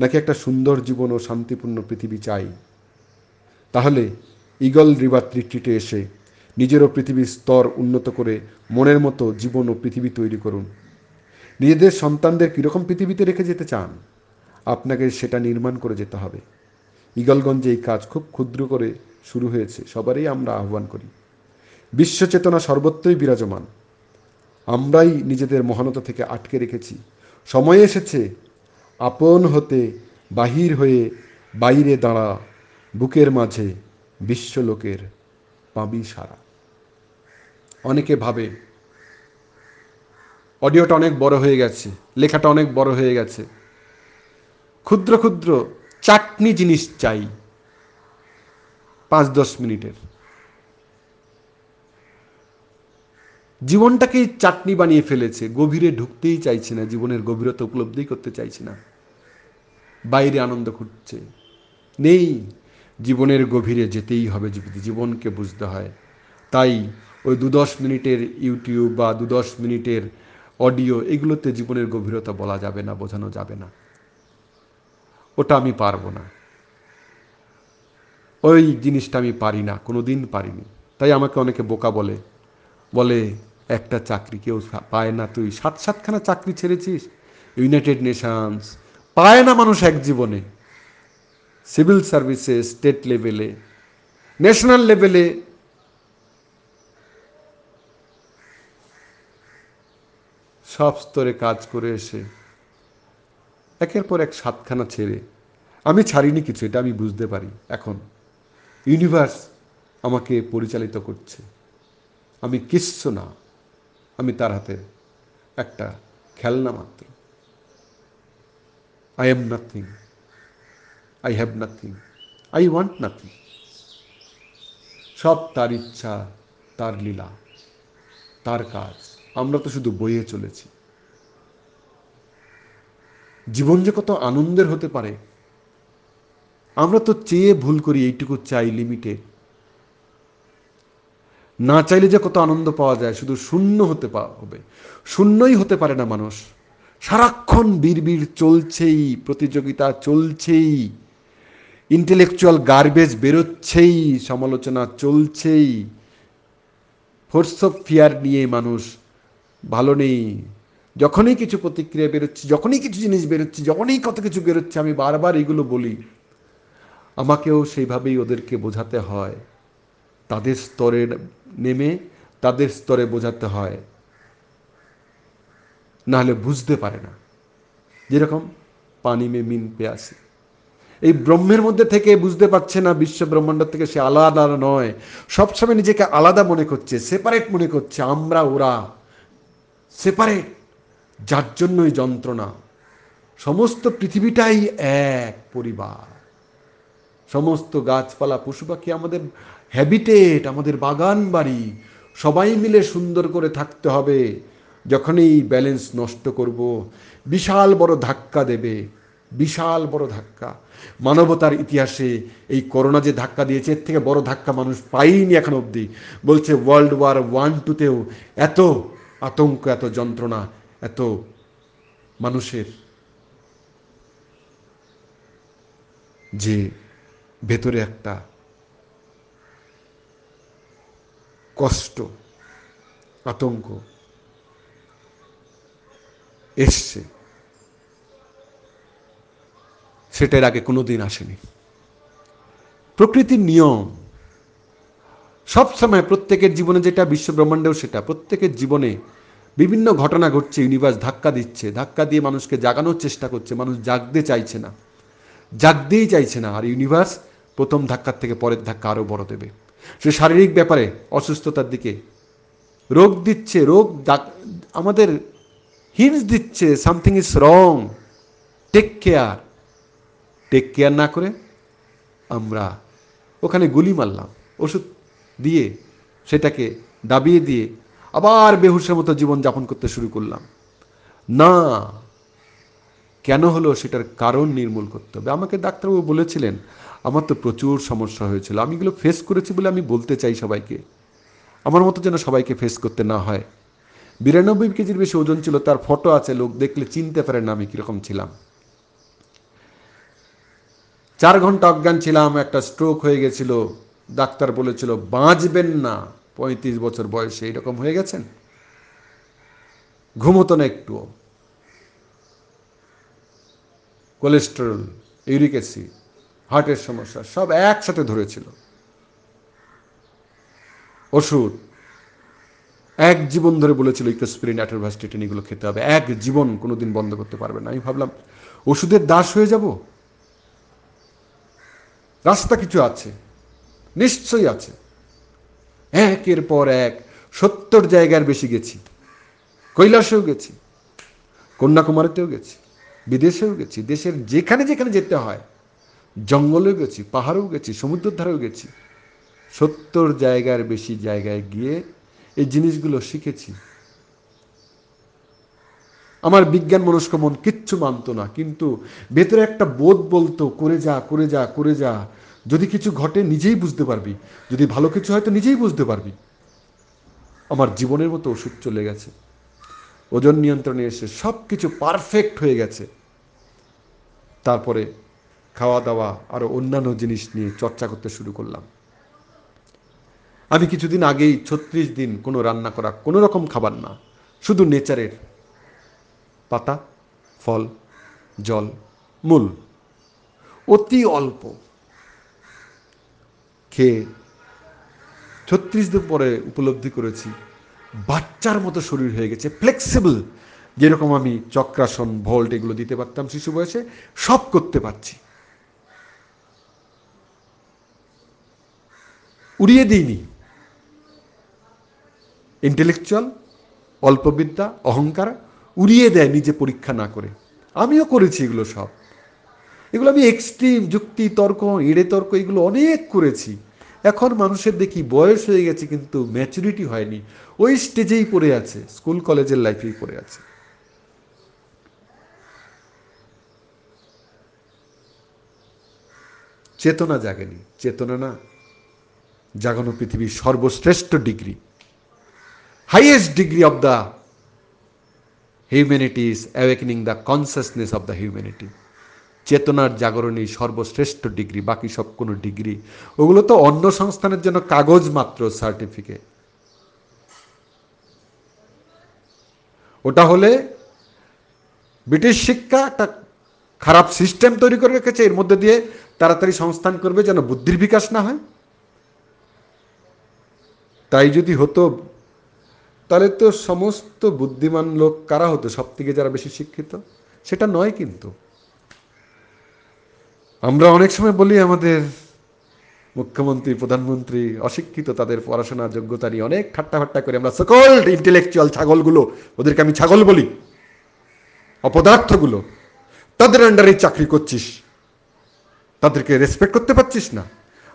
[SPEAKER 1] নাকি একটা সুন্দর জীবন ও শান্তিপূর্ণ পৃথিবী চাই। তাহলে ইগল রিভার রিট্রিটে এসে নিজেরও পৃথিবীর স্তর উন্নত করে মনের মতো জীবন ও পৃথিবী তৈরি করুন। নিজেদের সন্তানদের কীরকম পৃথিবীতে রেখে যেতে চান? আপনাকে সেটা নির্মাণ করে যেতে হবে। ইগলগঞ্জে এই কাজ খুব ক্ষুদ্র করে শুরু হয়েছে। সবারই আমরা আহ্বান করি। বিশ্ব চেতনা সর্বত্রই বিরাজমান। আমরাই নিজেদের মহানতা থেকে আটকে রেখেছি। সময় এসেছে। আপন হতে বাহির হয়ে বাইরে দাঁড়া, বুকের মাঝে বিশ্বলোকের পাবি সারা অনেকে ভাবে। অডিওটা অনেক বড় হয়ে গেছে, লেখাটা অনেক বড় হয়ে গেছে। ক্ষুদ্র ক্ষুদ্র চাটনি জিনিস চাই পাঁচ দশ মিনিটের। জীবনটাকেই চাটনি বানিয়ে ফেলেছে, গভীরে ঢুকতেই চাইছে না, জীবনের গভীরতা উপলব্ধি করতে চাইছে না। বাইরে আনন্দ খুঁজছে। নেই, জীবনের গভীরে যেতেই হবে, জীবনকে বুঝতে হয়। তাই ওই দু দশ মিনিটের ইউটিউব বা দু দশ মিনিটের অডিও এগুলোতে জীবনের গভীরতা বলা যাবে না, বোঝানো যাবে না। ওটা আমি পারব না। ওই জিনিসটা আমি পারি না কোনো দিন পারিনি। তাই আমাকে অনেকে বোকা বলে বলে, একটা চাকরি কেউ পায় না তুই। সাত, সাতখানা চাকরি ছেড়েছিস? ইউনাইটেড নেশনস পায় না মানুষ এক জীবনে। সিভিল সার্ভিসে স্টেট লেভেলে ন্যাশনাল লেভেলে সব স্তরে কাজ করে এসে একের পর এক সাতখানা ছেড়ে। আমি ছাড়িনি কিছু, এটা আমি বুঝতে পারি এখন। ইউনিভার্স আমাকে পরিচালিত করছে। আমি কিচ্ছু না, আমি তার হাতে একটা খেলনা মাত্র। I am nothing I have nothing I want nothing সব তার ইচ্ছা, তার লীলা, তার কাজ। আমরা তো শুধু বইয়ে চলেছি। জীবন যে কত আনন্দের হতে পারে, আমরা তো চেয়ে ভুল করি এইটুকু চাই লিমিটে। না চাইলে যে কত আনন্দ পাওয়া যায়, শুধু শূন্য হতে হবে। শূন্যই হতে পারে না মানুষ। সারাক্ষণ বীর চলছেই, প্রতিযোগিতা চলছেই ইন্টেলেকচুয়াল গার্বেজ বেরোচ্ছেই, সমালোচনা চলছেই। ফোর্স অফ ফিয়ার নিয়ে মানুষ ভালো নেই। যখনই কিছু প্রতিক্রিয়া বেরোচ্ছে, যখনই কিছু জিনিস বেরোচ্ছে, যখনই কত কিছু বেরোচ্ছে, আমি বারবার এগুলো বলি। আমাকেও সেইভাবেই ওদেরকে বোঝাতে হয়। তাদের স্তরে নেমে তাদের স্তরে বোঝাতে হয়। নাহলে বুঝতে পারে না। যেরকম পানি মে মিন পেয়াসি। এই ব্রহ্মের মধ্যে থেকে বুঝতে পারছে না বিশ্ব ব্রহ্মাণ্ড থেকে সে আলাদা নয়। সবসময় নিজেকে আলাদা মনে করছে সেপারেট মনে করছে, আমরা ওরা। সেপারেট, যার জন্যই যন্ত্রণা। সমস্ত পৃথিবীটাই এক পরিবার। সমস্ত গাছপালা পশু পাখি আমাদের হ্যাবিটেট আমাদের বাগান বাড়ি, সবাই মিলে সুন্দর করে থাকতে হবে। যখনই ব্যালেন্স নষ্ট করব, বিশাল বড় ধাক্কা দেবে, বিশাল বড় ধাক্কা। মানবতার ইতিহাসে এই করোনা যে ধাক্কা দিয়েছে, এর থেকে বড় ধাক্কা মানুষ পাইনি এখন অবধি। বলছে ওয়ার্ল্ড ওয়ার ওয়ান টুতেও এত আতঙ্ক, এত যন্ত্রণা, এত মানুষের যে ভেতরে একটা কষ্ট, আতঙ্ক এসছে। সেটার আগে কোনোদিন আসেনি। প্রকৃতির নিয়ম সবসময় প্রত্যেকের জীবনে যেটা বিশ্ব ব্রহ্মাণ্ডেও সেটা, প্রত্যেকের জীবনে বিভিন্ন ঘটনা ঘটছে ইউনিভার্স ধাক্কা দিচ্ছে, ধাক্কা দিয়ে মানুষকে জাগানোর চেষ্টা করছে, মানুষ জাগতে চাইছে না। জাগতেই চাইছে না, আর ইউনিভার্স প্রথম ধাক্কার থেকে পরের ধাক্কা আরও বড় দেবে। সে শারীরিক ব্যাপারে অসুস্থতার দিকে রোগ দিচ্ছে, রোগ আমাদের হিন্স দিচ্ছে something is wrong take care take care না করে আমরা ওখানে গুলি মারলাম, ওষুধ দিয়ে সেটাকে দাবিয়ে দিয়ে আবার বেহুসের মতো জীবনযাপন করতে শুরু করলাম। না, কেন হলো সেটার কারণ নির্মূল করতে হবে? আমাকে ডাক্তারবাবু বলেছিলেন, আমার তো প্রচুর সমস্যা হয়েছিল। আমি এগুলো ফেস করেছি বলে আমি বলতে চাই সবাইকে। আমার মতো যেন সবাইকে ফেস করতে না হয়। বিরানব্বই কেজির বেশি ওজন ছিল, তার ফটো আছে, লোক দেখলে চিনতে পারে না আমি কীরকম ছিলাম। চার ঘণ্টা অজ্ঞান ছিলাম, একটা স্ট্রোক হয়ে গেছিল। ডাক্তার বলেছিল, বাঁচবেন না। পঁয়ত্রিশ বছর বয়সে এইরকম হয়ে গেছেন? ঘুমতো না একটুও। কোলেস্টেরল ইউরিক অ্যাসিড হার্টের সমস্যা, সব একসাথে ধরেছিল। ওষুধ, এক জীবন ধরে বলেছিল, ইকোস্পিরিন অ্যাটোভাস্টেটিন এগুলো খেতে হবে। এক জীবন কোনোদিন বন্ধ করতে পারবে না। আমি ভাবলাম, ওষুধের দাস হয়ে যাব? রাস্তা কিছু আছে। নিশ্চয়ই আছে। একের পর এক সত্তর জায়গার বেশি গেছি। কৈলাসেও গেছি, কন্যাকুমারীতেও গেছি, বিদেশেও গেছি, দেশের যেখানে যেখানে যেতে হয়, জঙ্গলেও গেছি, পাহাড়েও গেছি, সমুদ্রের ধারেও গেছি। সত্তর জায়গার বেশি জায়গায় গিয়ে এই জিনিসগুলো শিখেছি। আমার বিজ্ঞান মনস্ক মন কিচ্ছু মানত না, কিন্তু ভেতরে একটা বোধ বলতো, করে যা করে যা করে যা যদি কিছু ঘটে নিজেই বুঝতে পারবি। যদি ভালো কিছু হয় তো নিজেই বুঝতে পারবি। আমার জীবনের মতো ওষুধ চলে গেছে। ওজন নিয়ন্ত্রণে এসে সব কিছু পারফেক্ট হয়ে গেছে। তারপরে খাওয়া দাওয়া আরও অন্যান্য জিনিস নিয়ে চর্চা করতে শুরু করলাম। আমি কিছুদিন আগেই ছত্রিশ দিন কোনো রান্না করা কোনো রকম খাবার না। শুধু নেচারের পাতা, ফল, জল, মূল। অতি অল্প। খেয়ে ছত্রিশ দিন পরে উপলব্ধি করেছি, বাচ্চার মতো শরীর হয়ে গেছে ফ্লেক্সিবল যেরকম আমি চক্রাসন ভল্ট এগুলো দিতে পারতাম শিশু বয়সে, সব করতে পারছি। উড়িয়ে দিইনি। ইন্টেলেকচুয়াল অল্পবিদ্যা অহংকার, উড়িয়ে দেয় নিজে পরীক্ষা না করে। আমিও করেছি এগুলো সব। এগুলো আমি এক্সট্রিম যুক্তি, তর্ক, এড়ে তর্ক, এগুলো অনেক করেছি। এখন মানুষের দেখি বয়স হয়ে গেছে, কিন্তু ম্যাচুরিটি হয়নি। ওই স্টেজেই পড়ে আছে স্কুল কলেজের লাইফেই পড়ে আছে। চেতনা জাগেনি। চেতনা না, জাগানো পৃথিবীর সর্বশ্রেষ্ঠ degree. Highest degree of the humanity is awakening the consciousness of the humanity চেতনার জাগরণী, সর্বশ্রেষ্ঠ ডিগ্রি, বাকি সব কোনো ডিগ্রি। ওগুলো তো অন্য সংস্থানের জন্য কাগজ মাত্র সার্টিফিকেট ওটা হলে ব্রিটিশ শিক্ষা একটা খারাপ সিস্টেম তৈরি করে রেখেছে, এর মধ্যে দিয়ে তাড়াতাড়ি সংস্থান করবে যেন বুদ্ধির বিকাশ না হয়। তাই যদি হতো, তাহলে তো সমস্ত বুদ্ধিমান লোক কারা হতো? সব থেকে যারা বেশি শিক্ষিত? সেটা নয় কিন্তু। আমরা অনেক সময় বলি আমাদের মুখ্যমন্ত্রী, প্রধানমন্ত্রী অশিক্ষিত, তাদের পড়াশোনার যোগ্যতা নিয়ে অনেক ঠাট্টা ফাট্টা করে আমরা সকল ইন্টেলেকচুয়াল ছাগলগুলো, ওদেরকে আমি ছাগল বলি, অপদার্থগুলো, তাদের আন্ডারে চাকরি করছিস, তাদেরকে রেসপেক্ট করতে পারছিস না।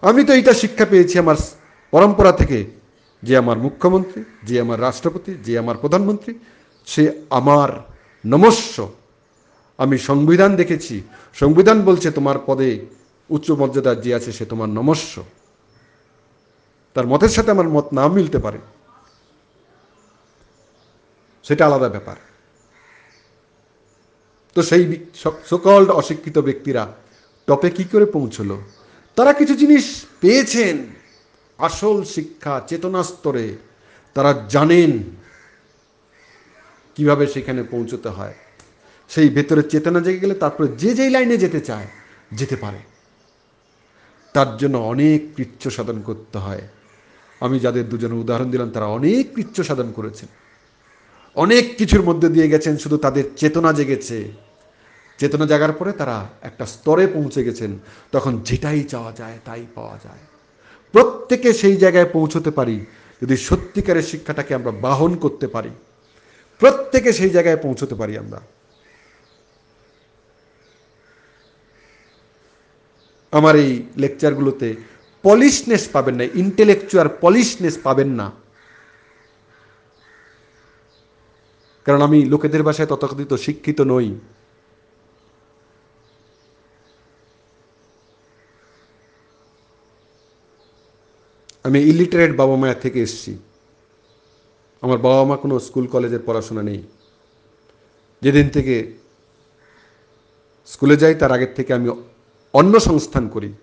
[SPEAKER 1] আমি তো এইটা শিক্ষা পেয়েছি আমার পরম্পরা থেকে, যে আমার মুখ্যমন্ত্রী, যে আমার রাষ্ট্রপতি, যে আমার প্রধানমন্ত্রী, সে আমার নমস্য আমি সংবিধান দেখেছি। সংবিধান বলছে তোমার পদে উচ্চ মর্যাদার যে আছে সে তোমার নমস্য। তার মতের সাথে আমার মত না মিলতে পারে। সেটা আলাদা ব্যাপার। তো সেই সকল অশিক্ষিত ব্যক্তিরা টপে কি করে পৌঁছলো? তারা কিছু জিনিস পেয়েছেন। আসল শিক্ষা চেতনা স্তরে তারা জানেন কীভাবে সেখানে পৌঁছতে হয়। সেই ভেতরে চেতনা জেগে গেলে তারপরে যে যেই লাইনে যেতে চায়, যেতে পারে। তার জন্য অনেক কৃচ্ছ সাধন করতে হয়। আমি যাদের দুজনের উদাহরণ দিলাম, তারা অনেক কৃচ্ছ সাধন করেছেন। অনেক কিছুর মধ্যে দিয়ে গেছেন, শুধু তাদের চেতনা জেগেছে। চেতনা জাগার পরে তারা একটা স্তরে পৌঁছে গেছেন। তখন যেটাই চাওয়া যায়, তাই পাওয়া যায়। প্রত্যেকে সেই জায়গায় পৌঁছতে পারি, যদি সত্যিকারের শিক্ষাটাকে আমরা বাহন করতে পারি। প্রত্যেকে সেই জায়গায় পৌঁছতে পারি আমরা। আমার এই লেকচারগুলোতে পলিশনেস পাবেন না ইন্টেলেকচুয়াল পলিশনেস পাবেন না। কারণ আমি লোকেদের ভাষায় তথাকথিত শিক্ষিত নই। আমি ইলিটারেট বাবা মায়ের থেকে এসছি। আমার বাবা মা কোনো স্কুল কলেজের পড়াশোনা নেই। যেদিন থেকে স্কুলে যাই, তার আগের থেকে আমি অন্য সংস্থান করি।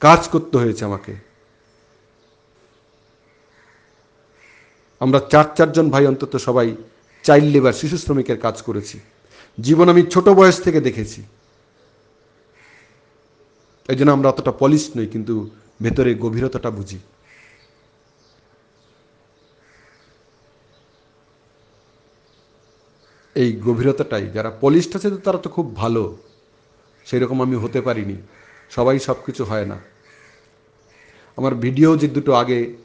[SPEAKER 1] কাজ করতে হয়েছে আমাকে। আমরা চার, চারজন ভাই অন্তত সবাই চাইল্ড লেবার, শিশু শ্রমিকের কাজ করেছি। জীবন আমি ছোট বয়স থেকে দেখেছি। এই জন্য আমরা অতটা পলিশ নই, কিন্তু ভেতরে গভীরতাটা বুঝি। এই গভীরতাটাই, যারা পলিশড আছে তারা তো খুব ভালো। সেই রকম আমি হতে পারিনি। সবাই সব কিছু হয় না। আমার ভিডিও যে দুটো আগে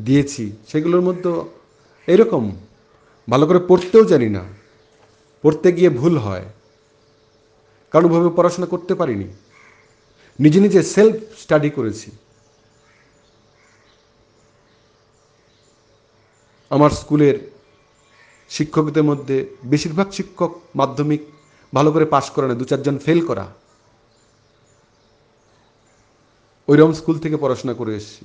[SPEAKER 1] দিয়েছি, সেগুলোর মধ্যে এরকম। ভালো করে পড়তেও জানি না। পড়তে গিয়ে ভুল হয়। কারণভাবে পড়াশোনা করতে পারিনি। নিজে নিজে সেলফ স্টাডি করেছি। আমার স্কুলের শিক্ষকদের মধ্যে বেশিরভাগ শিক্ষক মাধ্যমিক ভালো করে পাশ করা না দু চারজন ফেল করা। ওইরকম স্কুল থেকে পড়াশোনা করে এসেছি।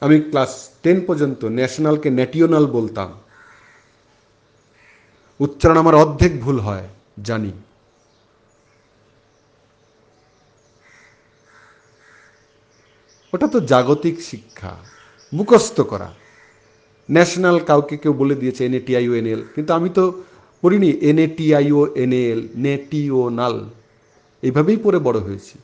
[SPEAKER 1] আমি ক্লাস টেন পর্যন্ত ন্যাশনালকে ন্যাটিওনাল বলতাম। উচ্চারণ আমার অর্ধেক ভুল হয়, জানি। ওটা তো জাগতিক শিক্ষা, মুখস্থ করা। ন্যাশনাল কাউকে কেউ বলে দিয়েছে এন এটিআইও এনএল। কিন্তু আমি তো পড়িনি এন এটিআইও এনএল নেটিও নাল এইভাবেই পড়ে বড় হয়েছি।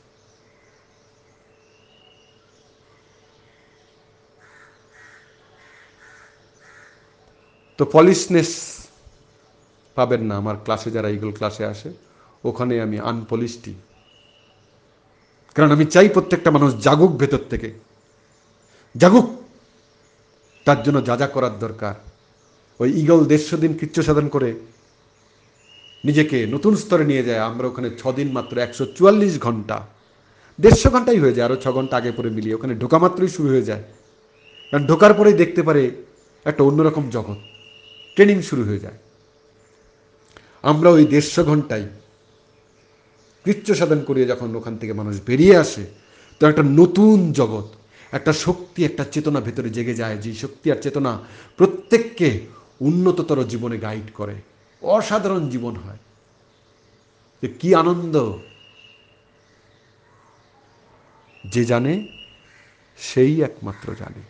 [SPEAKER 1] তো পলিশনেস পাবেন না আমার ক্লাসে যারা ইগল ক্লাসে আসে, ওখানে আমি আনপলিশটি কারণ আমি চাই প্রত্যেকটা মানুষ জাগুক ভেতর থেকে। জাগুক। তার জন্য যা যা করার দরকার। ওই ইগল দেড়শো দিন কৃচ্ছ সাধন করে নিজেকে নতুন স্তরে নিয়ে যায়। আমরা ওখানে ছদিন মাত্র একশো চুয়াল্লিশ ঘণ্টা। দেড়শো ঘন্টাই হয়ে যায় আরও ছ ঘণ্টা আগে পরে মিলিয়ে। ওখানে ঢোকা মাত্রই শুরু হয়ে যায়। কারণ ঢোকার পরেই দেখতে পারে একটা অন্যরকম জগৎ। ট্রেনিং শুরু হয়ে যায়। আমরা ওই দেড়শো ঘন্টায় কৃচ্ছ সাধন করিয়ে যখন ওখান থেকে মানুষ বেরিয়ে আসে, তো একটা নতুন জগৎ একটা শক্তি, একটা চেতনা ভেতরে জেগে যায়। যে শক্তি আর চেতনা প্রত্যেককে উন্নততর জীবনে গাইড করে। অসাধারণ জীবন হয়। যে কি আনন্দ। যে জানে, সেই একমাত্র জানে।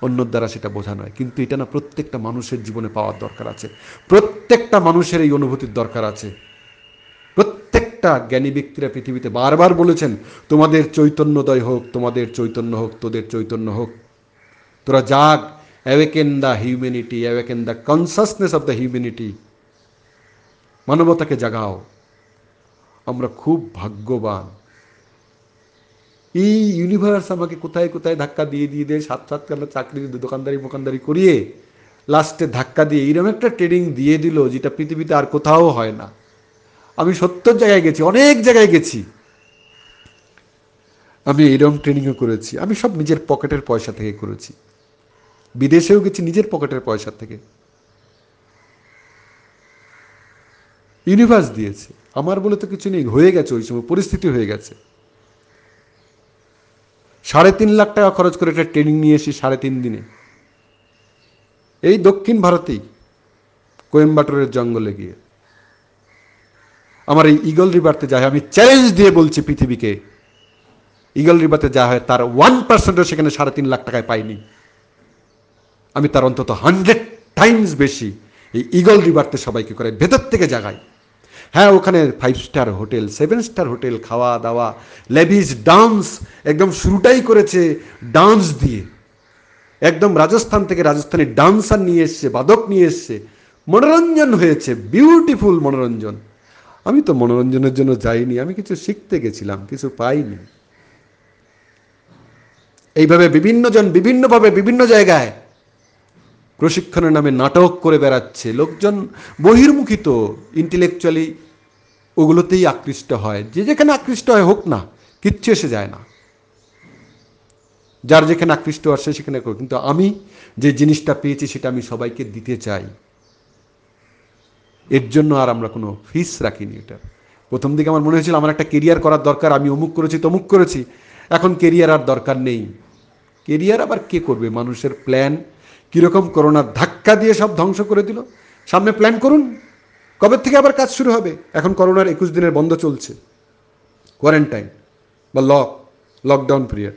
[SPEAKER 1] অন্যর দ্বারা সেটা বোঝা নয়। কিন্তু এটা না, প্রত্যেকটা মানুষের জীবনে পাওয়ার দরকার আছে। প্রত্যেকটা মানুষের এই অনুভূতির দরকার আছে। প্রত্যেকটা জ্ঞানী ব্যক্তিরা পৃথিবীতে বারবার বলেছেন, তোমাদের চৈতন্যদয় হোক, তোমাদের চৈতন্য হোক, তোদের চৈতন্য হোক। তোরা জাগ awaken the humanity awaken the consciousness of the humanity মানবতাকে জাগাও। আমরা খুব ভাগ্যবান। এই ইউনিভার্স আমাকে কোথায় কোথায় ধাক্কা দিয়ে দিয়ে দিয়ে, সাত সাত কালো চাকরি, দোকানদারি, মোকানদারি করিয়ে লাস্টে ধাক্কা দিয়ে এরকম একটা ট্রেনিং দিয়ে দিল, যেটা পৃথিবীতে আর কোথাও হয় না। আমি সত্তর জায়গায় গেছি, অনেক জায়গায় গেছি। আমি এইরকম ট্রেনিংও করেছি। আমি সব নিজের পকেটের পয়সা থেকে করেছি। বিদেশেও গেছি নিজের পকেটের পয়সা থেকে। ইউনিভার্স দিয়েছে। আমার বলে তো কিছু নেই, হয়ে গেছে ওই সময়, পরিস্থিতি হয়ে গেছে। সাড়ে তিন লাখ টাকা খরচ করে একটা ট্রেনিং নিয়ে এসি সাড়ে তিন দিনে। এই দক্ষিণ ভারতেই, কোয়েম্বাটোরের জঙ্গলে গিয়ে। আমার এই ইগল রিভারতে যা হয়, আমি চ্যালেঞ্জ দিয়ে বলছি পৃথিবীকে ইগল রিভারতে যা হয়, তার ওয়ান পার্সেন্টও সেখানে সাড়ে তিন লাখ টাকায় পাইনি। আমি তার অন্তত হান্ড্রেড টাইমস বেশি এই ইগল রিভারতে সবাইকে করে ভেতর থেকে জাগাই। হ্যাঁ ওখানে five star hotel seven star hotel খাওয়া দাওয়া লেভিস ডান্স একদম শুরুটাই করেছে ডান্স দিয়ে। একদম রাজস্থান থেকে রাজস্থানে ডান্সার নিয়ে এসছে, বাদক নিয়ে এসছে, মনোরঞ্জন হয়েছে বিউটিফুল মনোরঞ্জন। আমি তো মনোরঞ্জনের জন্য যাইনি, আমি কিছু শিখতে গেছিলাম, কিছু পাইনি। এইভাবে বিভিন্ন জন বিভিন্নভাবে বিভিন্ন জায়গায় প্রশিক্ষণের নামে নাটক করে বেড়াচ্ছে। লোকজন বহির্মুখী তো ইন্টেলেকচুয়ালি ওগুলোতেই আকৃষ্ট হয়। যে যেখানে আকৃষ্ট হয় হোক না, কিচ্ছু এসে যায় না। যার যেখানে আকৃষ্ট আসছে সেখানে করো কিন্তু আমি যে জিনিসটা পেয়েছি সেটা আমি সবাইকে দিতে চাই। এর জন্য আর আমরা কোনো ফিস রাখিনি এটা। প্রথম দিকে আমার মনে হয়েছিল আমার একটা কেরিয়ার করার দরকার, আমি অমুক করেছি, তমুক করেছি। এখন কেরিয়ার আর দরকার নেই। কেরিয়ার আবার কে করবে? মানুষের প্ল্যান কীরকম করোনার ধাক্কা দিয়ে সব ধ্বংস করে দিল। সামনে প্ল্যান করুন। কবে থেকে আবার কাজ শুরু হবে? এখন করোনার একুশ দিনের বন্ধ চলছে। কোয়ারেন্টাইন বা লক লকডাউন পিরিয়ড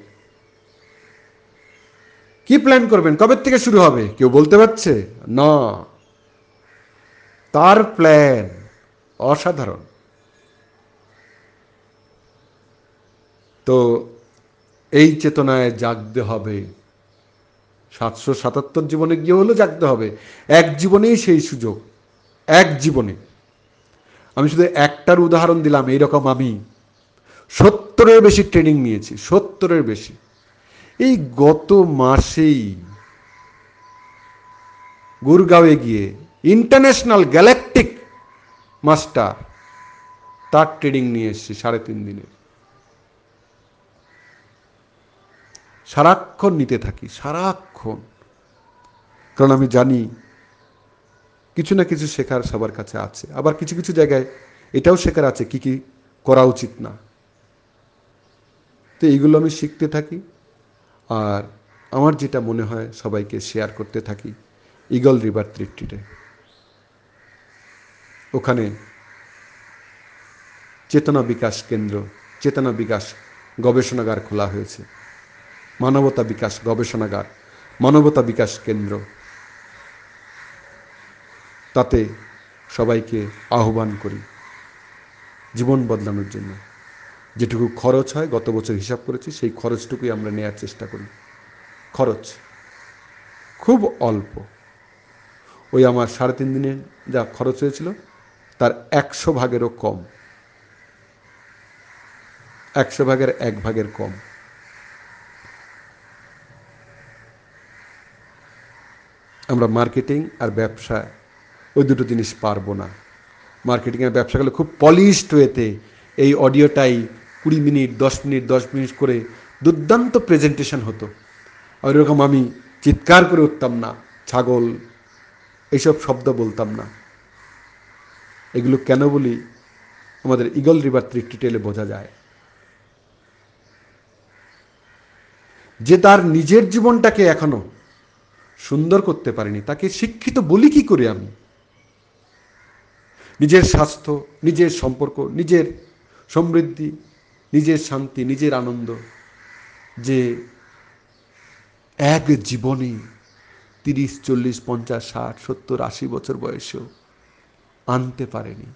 [SPEAKER 1] কি প্ল্যান করবেন? কবে থেকে শুরু হবে? কেউ বলতে পারছে? না। তার প্ল্যান অসাধারণ। তো এই চেতনায় জাগতে হবে। সাতশো সাতাত্তর জীবনে গিয়ে হলেও জাগতে হবে। এক জীবনেই সেই সুযোগ। এক জীবনে। আমি শুধু একটার উদাহরণ দিলাম, এইরকম আমি। সত্তরের বেশি ট্রেনিং নিয়েছি, সত্তরের বেশি। এই গত মাসেই গুরগাঁওয়ে গিয়ে ইন্টারন্যাশনাল গ্যালাকটিক মাস্টার তার ট্রেনিং নিয়ে এসেছি, সাড়ে তিন দিনে সারাক্ষণ নিতে থাকি, সারাক্ষণ। কারণ আমি জানি কিছু না কিছু শেখার সবার কাছে আছে। আবার কিছু কিছু জায়গায় এটাও শেখার আছে, কি কি করা উচিত না। তো এইগুলো আমি শিখতে থাকি। আর আমার যেটা মনে হয় সবাইকে শেয়ার করতে থাকি ইগল রিভার ত্রিট্রিটে ওখানে চেতনা বিকাশ কেন্দ্র, চেতনা বিকাশ গবেষণাগার খোলা হয়েছে। মানবতা বিকাশ গবেষণাগার, মানবতা বিকাশ কেন্দ্র। তাতে সবাইকে আহ্বান করি জীবন বদলানোর জন্য। যেটুকু খরচ হয়, গত বছর হিসাব করেছি, সেই খরচটুকুই আমরা নেয়ার চেষ্টা করি। খরচ খুব অল্প। ওই আমার সাড়ে তিন দিনে যা খরচ হয়েছিল তার একশো ভাগেরও কম। একশো ভাগের এক ভাগের কম। আমরা মার্কেটিং আর ব্যবসা, ওই দুটো জিনিস পারব না। মার্কেটিং আর ব্যবসা গেলে খুব পলিশড ওয়েতে এই অডিওটাই কুড়ি মিনিট, দশ মিনিট দশ মিনিট করে দুর্দান্ত প্রেজেন্টেশন হতো। আর এরকম আমি চিৎকার করে উঠতাম না, ছাগল, এইসব শব্দ বলতাম না। এগুলো কেন বলি? আমাদের ইগল রিভার টেলে বোঝা যায়। যে তার নিজের জীবনটাকে এখনও সুন্দর করতে পারেনি, তাকে শিক্ষিত বলি কি করে আমি? নিজের স্বাস্থ্য, নিজের সম্পর্ক, নিজের সমৃদ্ধি, নিজের শান্তি, নিজের আনন্দ, যে এক জীবনে তিরিশ, চল্লিশ, পঞ্চাশ, ষাট, সত্তর, আশি বছর বয়সেও আনতে পারেনি।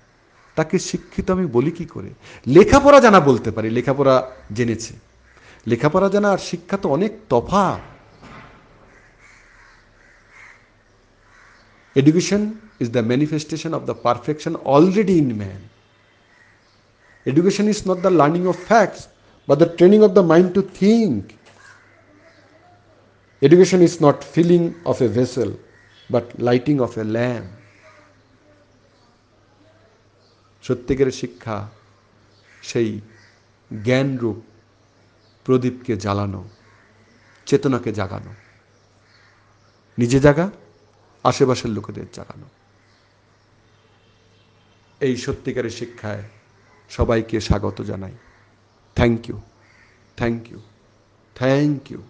[SPEAKER 1] তাকে শিক্ষিত আমি বলি কি করে? লেখাপড়া জানা বলতে পারি, লেখাপড়া জেনেছে। লেখাপড়া জানা আর শিক্ষা তো অনেক তফা education is the manifestation of the perfection already in man education is not the learning of facts বা the training of the mind to think education is not filling of a vessel but lighting of a lamp সত্যিকারের শিক্ষা সেই জ্ঞানরূপ প্রদীপকে জ্বালানো, চেতনাকে জাগানো। নিজে জাগা, আশেপাশের লোকেদের জাগানো। এই সত্যিকারের শিক্ষায় সবাইকে স্বাগত জানাই। Thank you thank you thank you